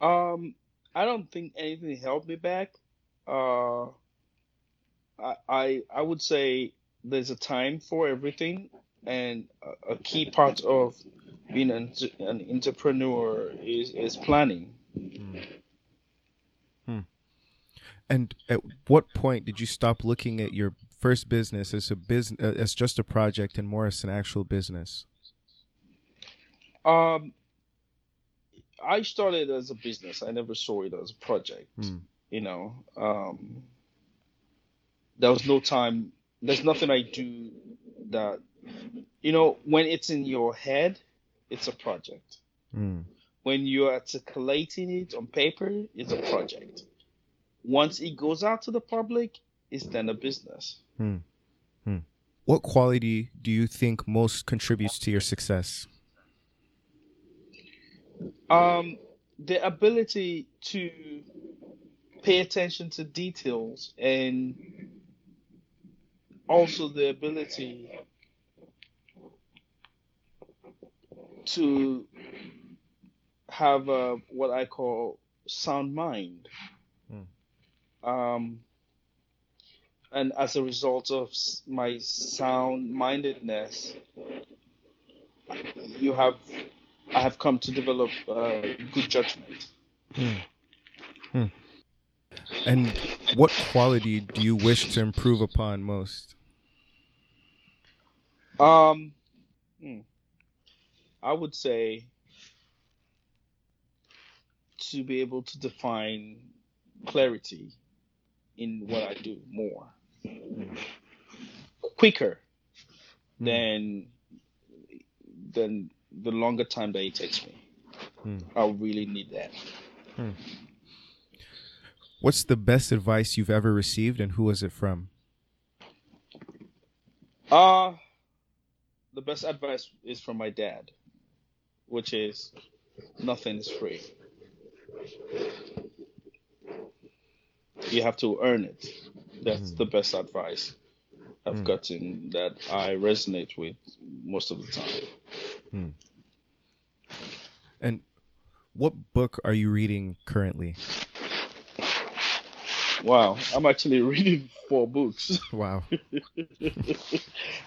Um, I don't think anything held me back. Uh, I I, I would say there's a time for everything, and a, key part of being an, an entrepreneur is is planning. Hmm. Hmm. And at what point did you stop looking at your first business as a business as just a project and more as an actual business? Um, I started as a business. I never saw it as a project. Mm. You know, um, there was no time. There's nothing I do that, you know, when it's in your head, it's a project. Mm. When you're articulating it on paper, it's a project. Once it goes out to the public, it's then a business. Hmm. Hmm. What quality do you think most contributes to your success? Um, the ability to pay attention to details and also the ability to have a, what I call sound mind. Hmm. Um, and as a result of my sound mindedness, you have I have come to develop uh, good judgment. Hmm. Hmm. And what quality do you wish to improve upon most? Um, hmm. I would say to be able to define clarity in what I do more quicker mm. than than the longer time that it takes me. Mm. I really need that. Mm. What's the best advice you've ever received, and who was it from? Uh the best advice is from my dad, which is nothing is free. You have to earn it. That's mm. the best advice I've mm. gotten that I resonate with most of the time. Mm. And what book are you reading currently? Wow, I'm actually reading four books. Wow.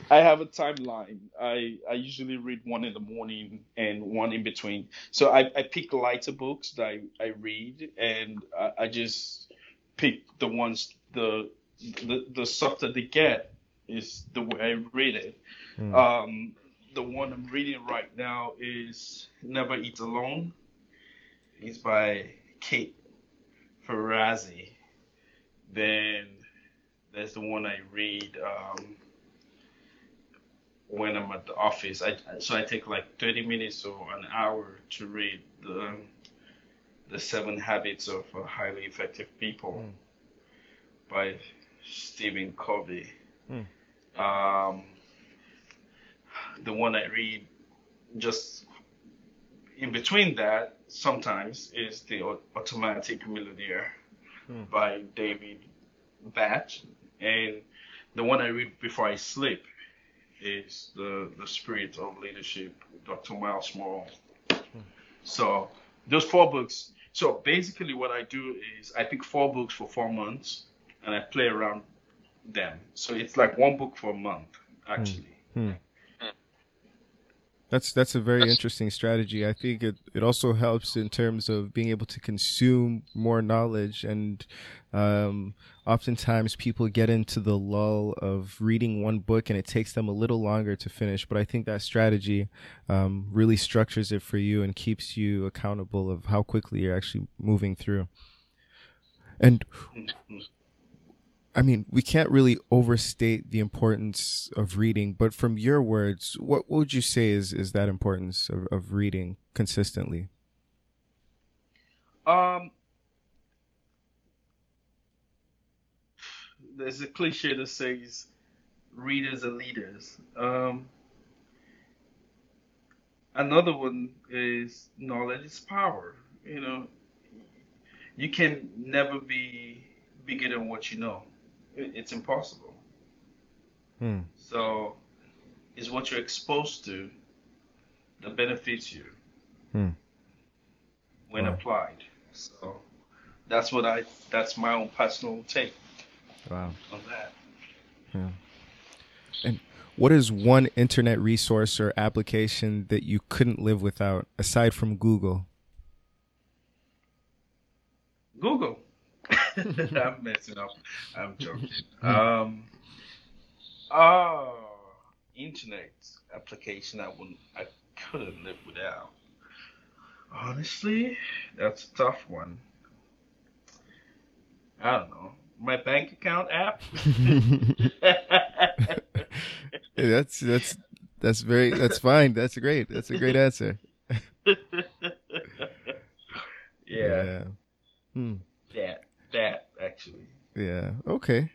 I have a timeline. I I usually read one in the morning and one in between. So I, I pick lighter books that I, I read and I, I just pick the ones the the the softer they get is the way I read it. Mm. Um, the one I'm reading right now is Never Eat Alone. It's by Keith Ferrazzi. Then there's the one I read um, when I'm at the office. I so I take like 30 minutes or an hour to read the the Seven Habits of Highly Effective People mm. by Stephen Covey. Mm. Um, the one I read just in between that sometimes is the Automatic Millionaire hmm. by David Bach, and the one I read before I sleep is the the Spirit of Leadership, Dr. Myles Munroe. Hmm. So those four books. So basically, what I do is I pick four books for four months, and I play around them. So it's like one book for a month, actually. Hmm. That's that's a very interesting strategy. I think it, it also helps in terms of being able to consume more knowledge and um, oftentimes people get into the lull of reading one book and it takes them a little longer to finish. But I think that strategy um, really structures it for you and keeps you accountable of how quickly you're actually moving through. And mm-hmm. I mean, we can't really overstate the importance of reading, but from your words, what, would you say is, is that importance of, of reading consistently? Um, there's a cliche that says readers are leaders. Um, another one is knowledge is power. You know, you can never be bigger than what you know it's impossible. Hmm. So, it's what you're exposed to that benefits you hmm. when wow. applied. So, that's what I. That's my own personal take. Wow. On that. Yeah. And what is one internet resource or application that you couldn't live without aside from Google? Google. I'm messing up. I'm joking. Um, oh, internet application I wouldn't, I couldn't live without. Honestly, that's a tough one. I don't know. My bank account app. that's that's that's very that's fine. That's great. That's a great answer. yeah. Yeah. Hmm. Yeah. Okay.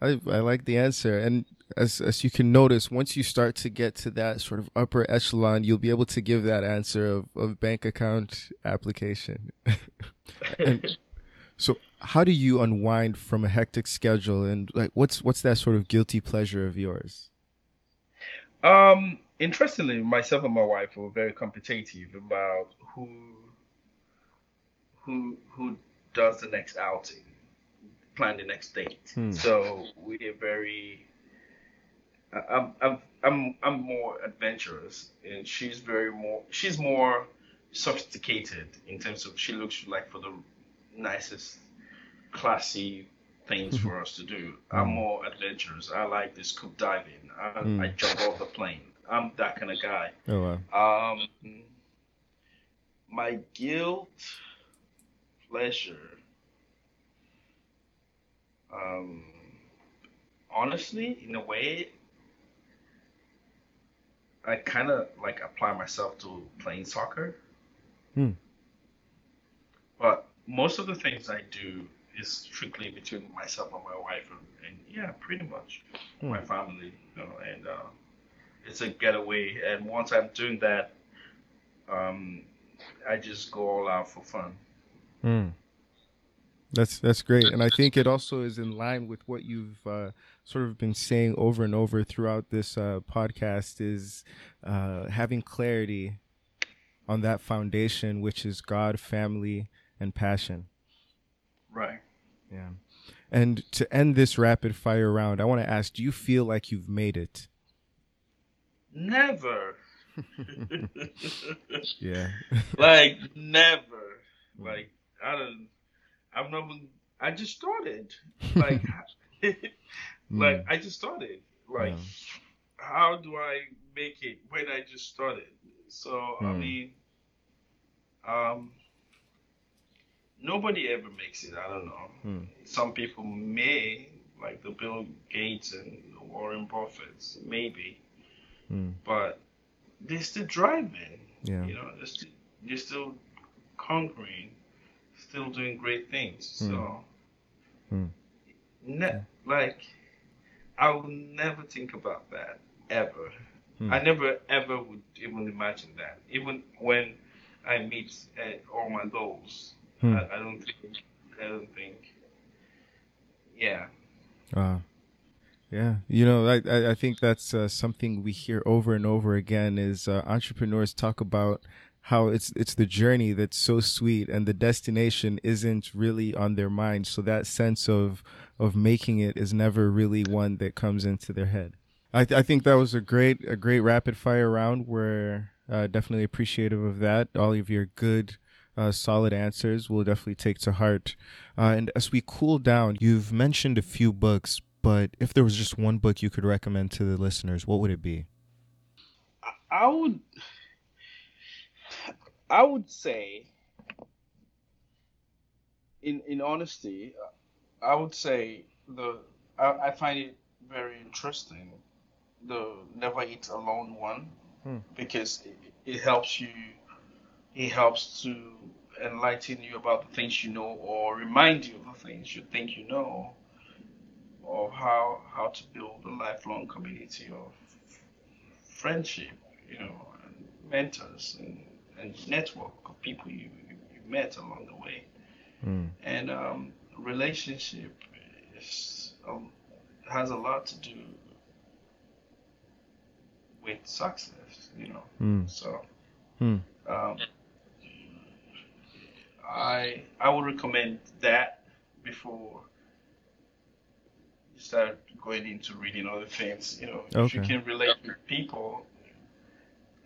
I I like the answer, and as as you can notice, once you start to get to that sort of upper echelon, you'll be able to give that answer of of bank account application. and so, how do you unwind from a hectic schedule, and like what's what's that sort of guilty pleasure of yours? Um, interestingly, myself and my wife were very competitive about who who who does the next outing, plan the next date. Hmm. So we're very. I'm I'm I'm I'm more adventurous, and she's very more. She's more sophisticated in terms of she looks like for the nicest, classy things for us to do. I'm hmm. more adventurous. I like the scuba diving. I, mm. I jump off the plane. I'm that kind of guy. Oh wow. Um, my guilt pleasure. Um, honestly, in a way, I kind of like apply myself to playing soccer. Hmm. But most of the things I do is strictly between myself and my wife, and, and yeah, pretty much Hmm. my family. You know, and uh, it's a getaway. And once I'm doing that, um, I just go all out for fun. Mm. That's that's great, and I think it also is in line with what you've uh, sort of been saying over and over throughout this uh, podcast is uh, having clarity on that foundation, which is God, family, and passion. Right. Yeah. And to end this rapid fire round, I want to ask: Do you feel like you've made it? Never. Yeah. like never. Like I don't. I've never. I just started. Like, like I just started. Like, Yeah. how do I make it when I just started? So I Hmm. mean, um, nobody ever makes it. I don't know. Hmm. Some people may, like the Bill Gates and Warren Buffett, maybe, Mm. but they're still driving. Yeah. You know, they're still, they're still conquering, still doing great things. Hmm. So, Hmm. ne- like, I would never think about that ever. Hmm. I never ever would even imagine that. Even when I meet uh, all my goals, Hmm. I, I don't think. I don't think. Yeah. Uh, yeah, you know, I I, I think that's uh, something we hear over and over again is uh, entrepreneurs talk about how it's it's the journey that's so sweet and the destination isn't really on their mind. So that sense of of making it is never really one that comes into their head. I th- I think that was a great a great rapid fire round. We're uh, definitely appreciative of that. All of your good. Uh, solid answers we'll definitely take to heart. Uh, and as we cool down, you've mentioned a few books, but if there was just one book you could recommend to the listeners, what would it be? I, I would. I would say, in in honesty, I would say the I, I find it very interesting, the never eat alone one, Hmm. because it, it helps you. It helps to enlighten you about the things you know, or remind you of the things you think you know, of how how to build a lifelong community of friendship, you know, and mentors and, and network of people you, you, you met along the way. Mm. And um, relationship is, um, has a lot to do with success, you know. Mm. So Hmm. um, I I would recommend that before you start going into reading other things. You know, if you can relate with people,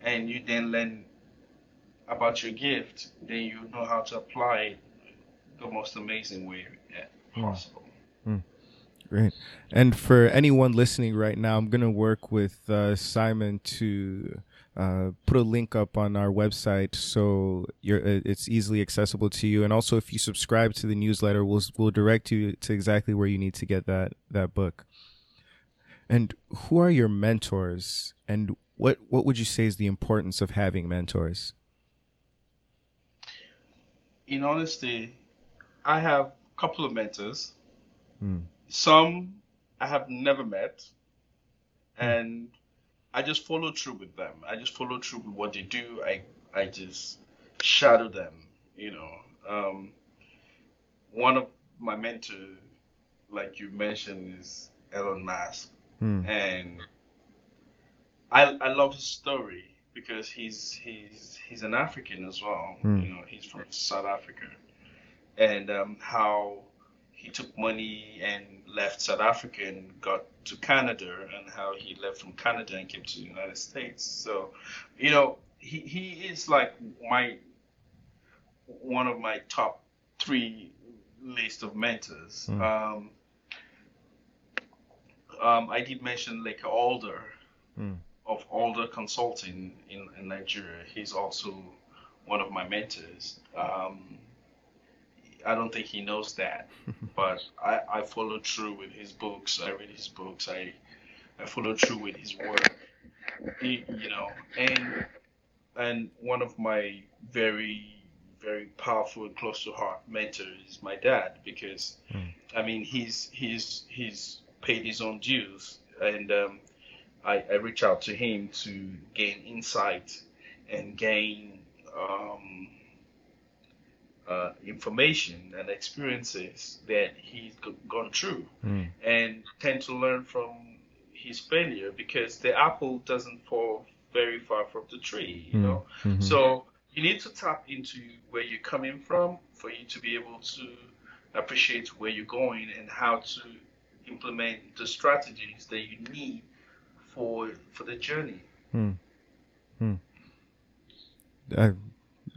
and you then learn about your gift, then you know how to apply it the most amazing way Hmm. possible. Great. And for anyone listening right now, I'm going to work with uh, Simon to uh, put a link up on our website so you're, uh, it's easily accessible to you. And also, if you subscribe to the newsletter, we'll we'll direct you to exactly where you need to get that that book. And who are your mentors? And what what would you say is the importance of having mentors? In honesty, I have a couple of mentors. Hmm. Some I have never met, and I just follow through with them. I just follow through with what they do. I I just shadow them. You know, um, one of my mentors, like you mentioned, is Elon Musk, Hmm. and I I love his story because he's he's he's an African as well. Hmm. You know, he's from South Africa, and um, how he took money and left South Africa and got to Canada, and how he left from Canada and came to the United States. So, you know, he, he is like my one of my top three list of mentors. Mm. Um, um, I did mention like Alder Mm. Of Alder Consulting in, in Nigeria. He's also one of my mentors. Um, I don't think he knows that. but I, I follow through with his books. I read his books. I I follow through with his work. He, you know, and and one of my very very powerful and close to heart mentor is my dad because mm. I mean he's he's he's paid his own dues and um, I, I reach out to him to gain insight and gain um, uh, information and experiences that he's gone through mm. and tend to learn from his failure because the apple doesn't fall very far from the tree, you mm. know. Mm-hmm. So you need to tap into where you're coming from for you to be able to appreciate where you're going and how to implement the strategies that you need for for the journey. Hmm. Hmm. Uh,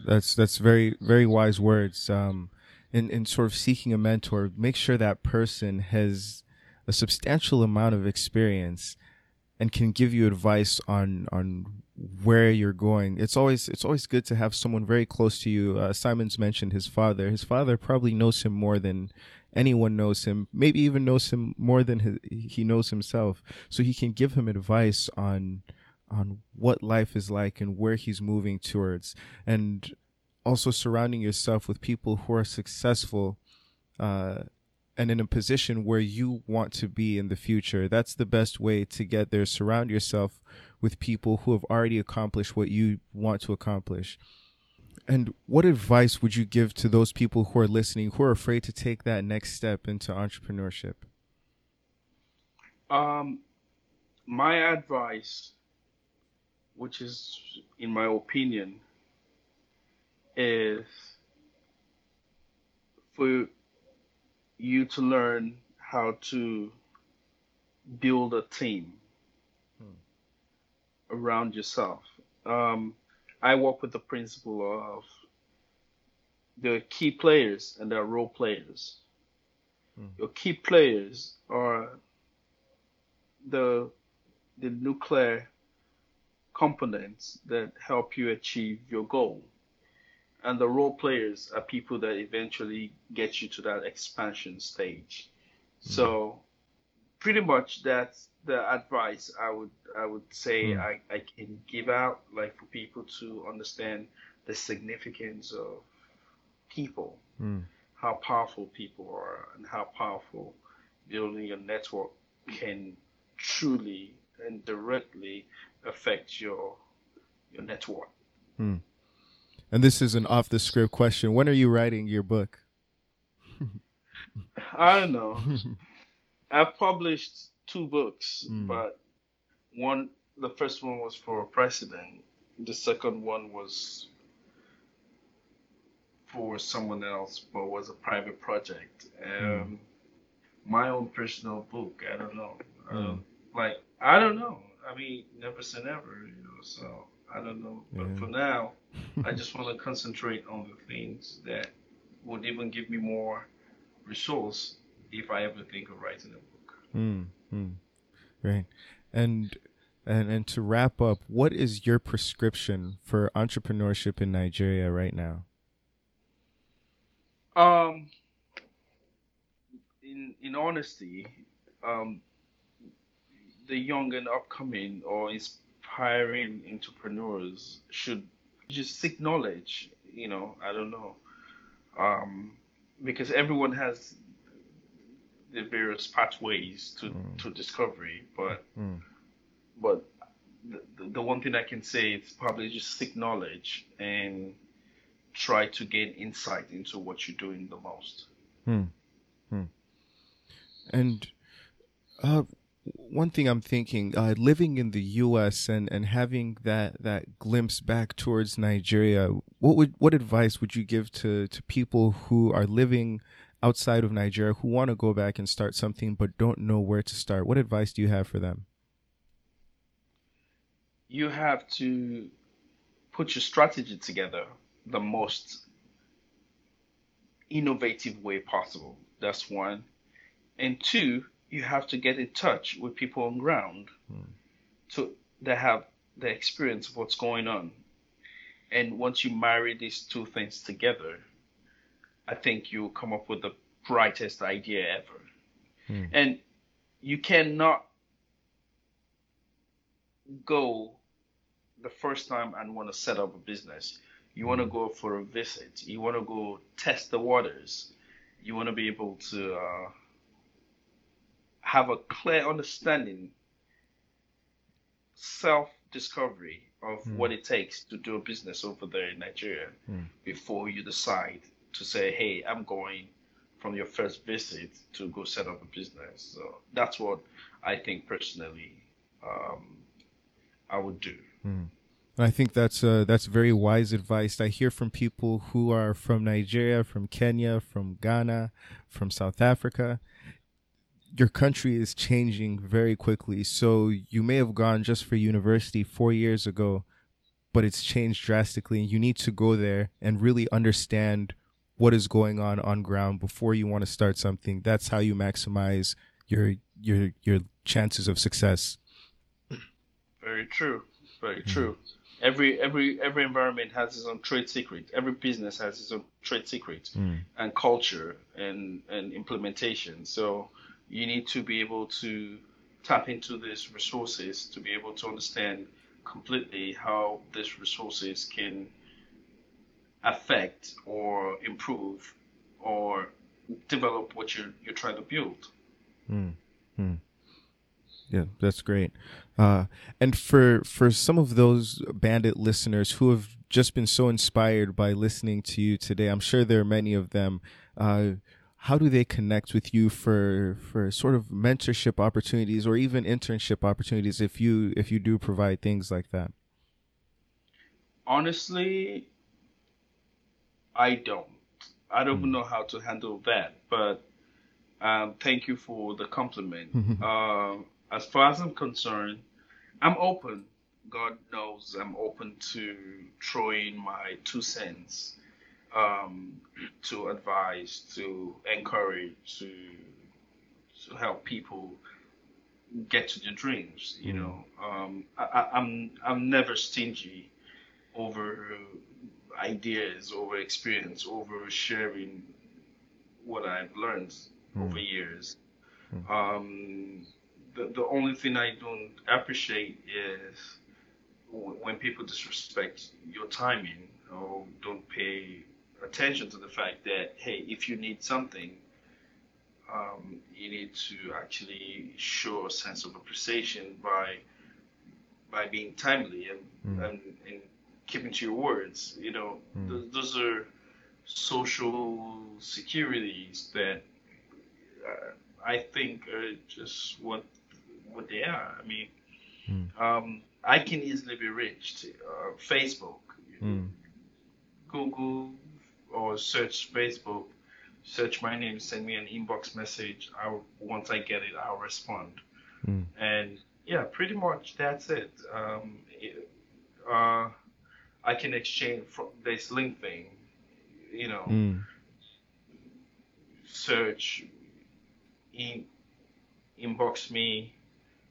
that's that's very very wise words. Um, in in sort of seeking a mentor, make sure that person has a substantial amount of experience and can give you advice on on where you're going. It's always it's always good to have someone very close to you. Uh, Simon's mentioned his father. His father probably knows him more than anyone knows him. Maybe even knows him more than his, he knows himself. So he can give him advice on on what life is like and where he's moving towards, and also surrounding yourself with people who are successful. Uh, and in a position where you want to be in the future. That's the best way to get there. Surround yourself with people who have already accomplished what you want to accomplish. And what advice would you give to those people who are listening who are afraid to take that next step into entrepreneurship? Um, my advice, which is, in my opinion, is for you to learn how to build a team hmm. around yourself. Um, I work with the principle of the key players and the role players. Hmm. Your key players are the the nuclear components that help you achieve your goal and the role players are people that eventually get you to that expansion stage. Mm-hmm. So pretty much that's the advice I would I would say mm. I, I can give out like for people to understand the significance of people, mm. how powerful people are and how powerful building a network can truly and directly affect your your network. Mm. And this is an off the script question. When are you writing your book? I don't know. I've published two books, mm. but one, the first one was for a president. The second one was for someone else, but was a private project. Um, mm. My own personal book. I don't know. Mm. Um, like I don't know. I mean, never say never. You know. So I don't know. But yeah. for now, I just want to concentrate on the things that would even give me more resource if I ever think of writing a book. Mm. Right. And and and to wrap up, what is your prescription for entrepreneurship in Nigeria right now? Um in in honesty, um the young and upcoming or inspiring entrepreneurs should just seek knowledge. You know, I don't know, um, because everyone has the various pathways to, mm. to discovery, but mm. but the, the one thing I can say is probably just seek knowledge and try to gain insight into what you're doing the most. Hmm. Hmm. And uh, one thing I'm thinking, uh, living in the U.S. and, and having that, that glimpse back towards Nigeria, what would what advice would you give to, to people who are living outside of Nigeria who want to go back and start something but don't know where to start? What advice do you have for them? You have to put your strategy together the most innovative way possible. That's one. And two, you have to get in touch with people on ground mm. to that have the experience of what's going on. And once you marry these two things together, I think you'll come up with the brightest idea ever. Hmm. And you cannot go the first time and want to set up a business. You want to hmm. go for a visit. You want to go test the waters. You want to be able to uh, have a clear understanding, self discovery of mm. what it takes to do a business over there in Nigeria mm. before you decide to say, hey, I'm going from your first visit to go set up a business. So that's what I think personally um, I would do. Mm. I think that's uh, that's very wise advice. I hear from people who are from Nigeria, from Kenya, from Ghana, from South Africa. Your country is changing very quickly. So you may have gone just for university four years ago, but it's changed drastically. You need to go there and really understand what is going on on ground before you want to start something. That's how you maximize your your your chances of success. Very true. Very mm-hmm. true. Every every every environment has its own trade secret. Every business has its own trade secret mm. and culture and and implementation. So you need to be able to tap into these resources to be able to understand completely how these resources can affect or improve or develop what you're you're trying to build. Mm. Mm. Yeah, that's great. Uh, and for for some of those bandit listeners who have just been so inspired by listening to you today, I'm sure there are many of them. Uh, how do they connect with you for for sort of mentorship opportunities or even internship opportunities if you if you do provide things like that? Honestly, I don't. I don't mm. know how to handle that, but um, thank you for the compliment. uh, as far as I'm concerned, I'm open. God knows I'm open to throwing my two cents um, to advise, to encourage, to to help people get to their dreams. You mm. know, um, I, I'm I'm never stingy over ideas, over experience, over sharing what I've learned mm. over years. Mm. Um, the, the only thing I don't appreciate is when people disrespect your timing or don't pay attention to the fact that hey, if you need something, um, you need to actually show a sense of appreciation by by being timely and, mm. and, and keeping to your words. You know, mm. th- those are social securities that uh, I think are just what what they are. I mean, mm. um, I can easily be reached. Uh, Facebook, mm. Google, or search Facebook. Search my name, send me an inbox message. I once I get it, I'll respond. Mm. And yeah, pretty much that's it. Um, it uh, I can exchange from this link thing, you know, mm. search, in, inbox me,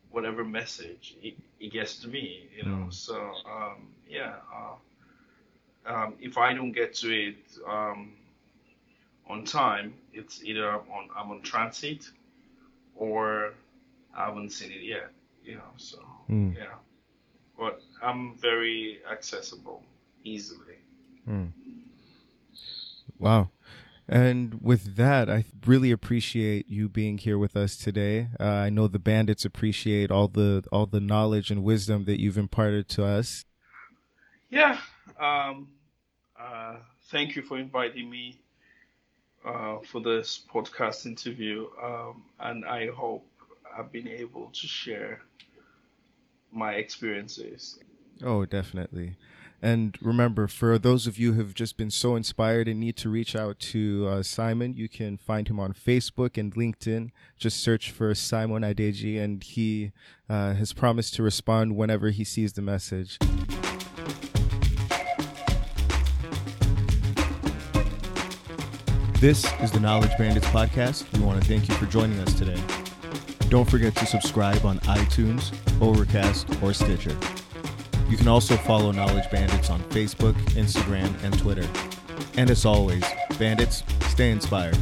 whatever message it, it gets to me, you know. Mm. So um, yeah, uh, um, if I don't get to it um, on time, it's either on I'm on transit or I haven't seen it yet, you know. So mm. yeah, but I'm very accessible easily. Mm. Wow. And with that, I really appreciate you being here with us today. Uh, I know the bandits appreciate all the all the knowledge and wisdom that you've imparted to us. Yeah. Um, uh, thank you for inviting me uh, for this podcast interview, um, and I hope I've been able to share my experiences. Oh, definitely. And remember, for those of you who have just been so inspired and need to reach out to uh, Simon, you can find him on Facebook and LinkedIn. Just search for Simon Adeji, and he uh, has promised to respond whenever he sees the message. This is the Knowledge Bandits podcast. We want to thank you for joining us today. Don't forget to subscribe on iTunes, Overcast, or Stitcher. You can also follow Knowledge Bandits on Facebook, Instagram, and Twitter. And as always, bandits, Stay inspired.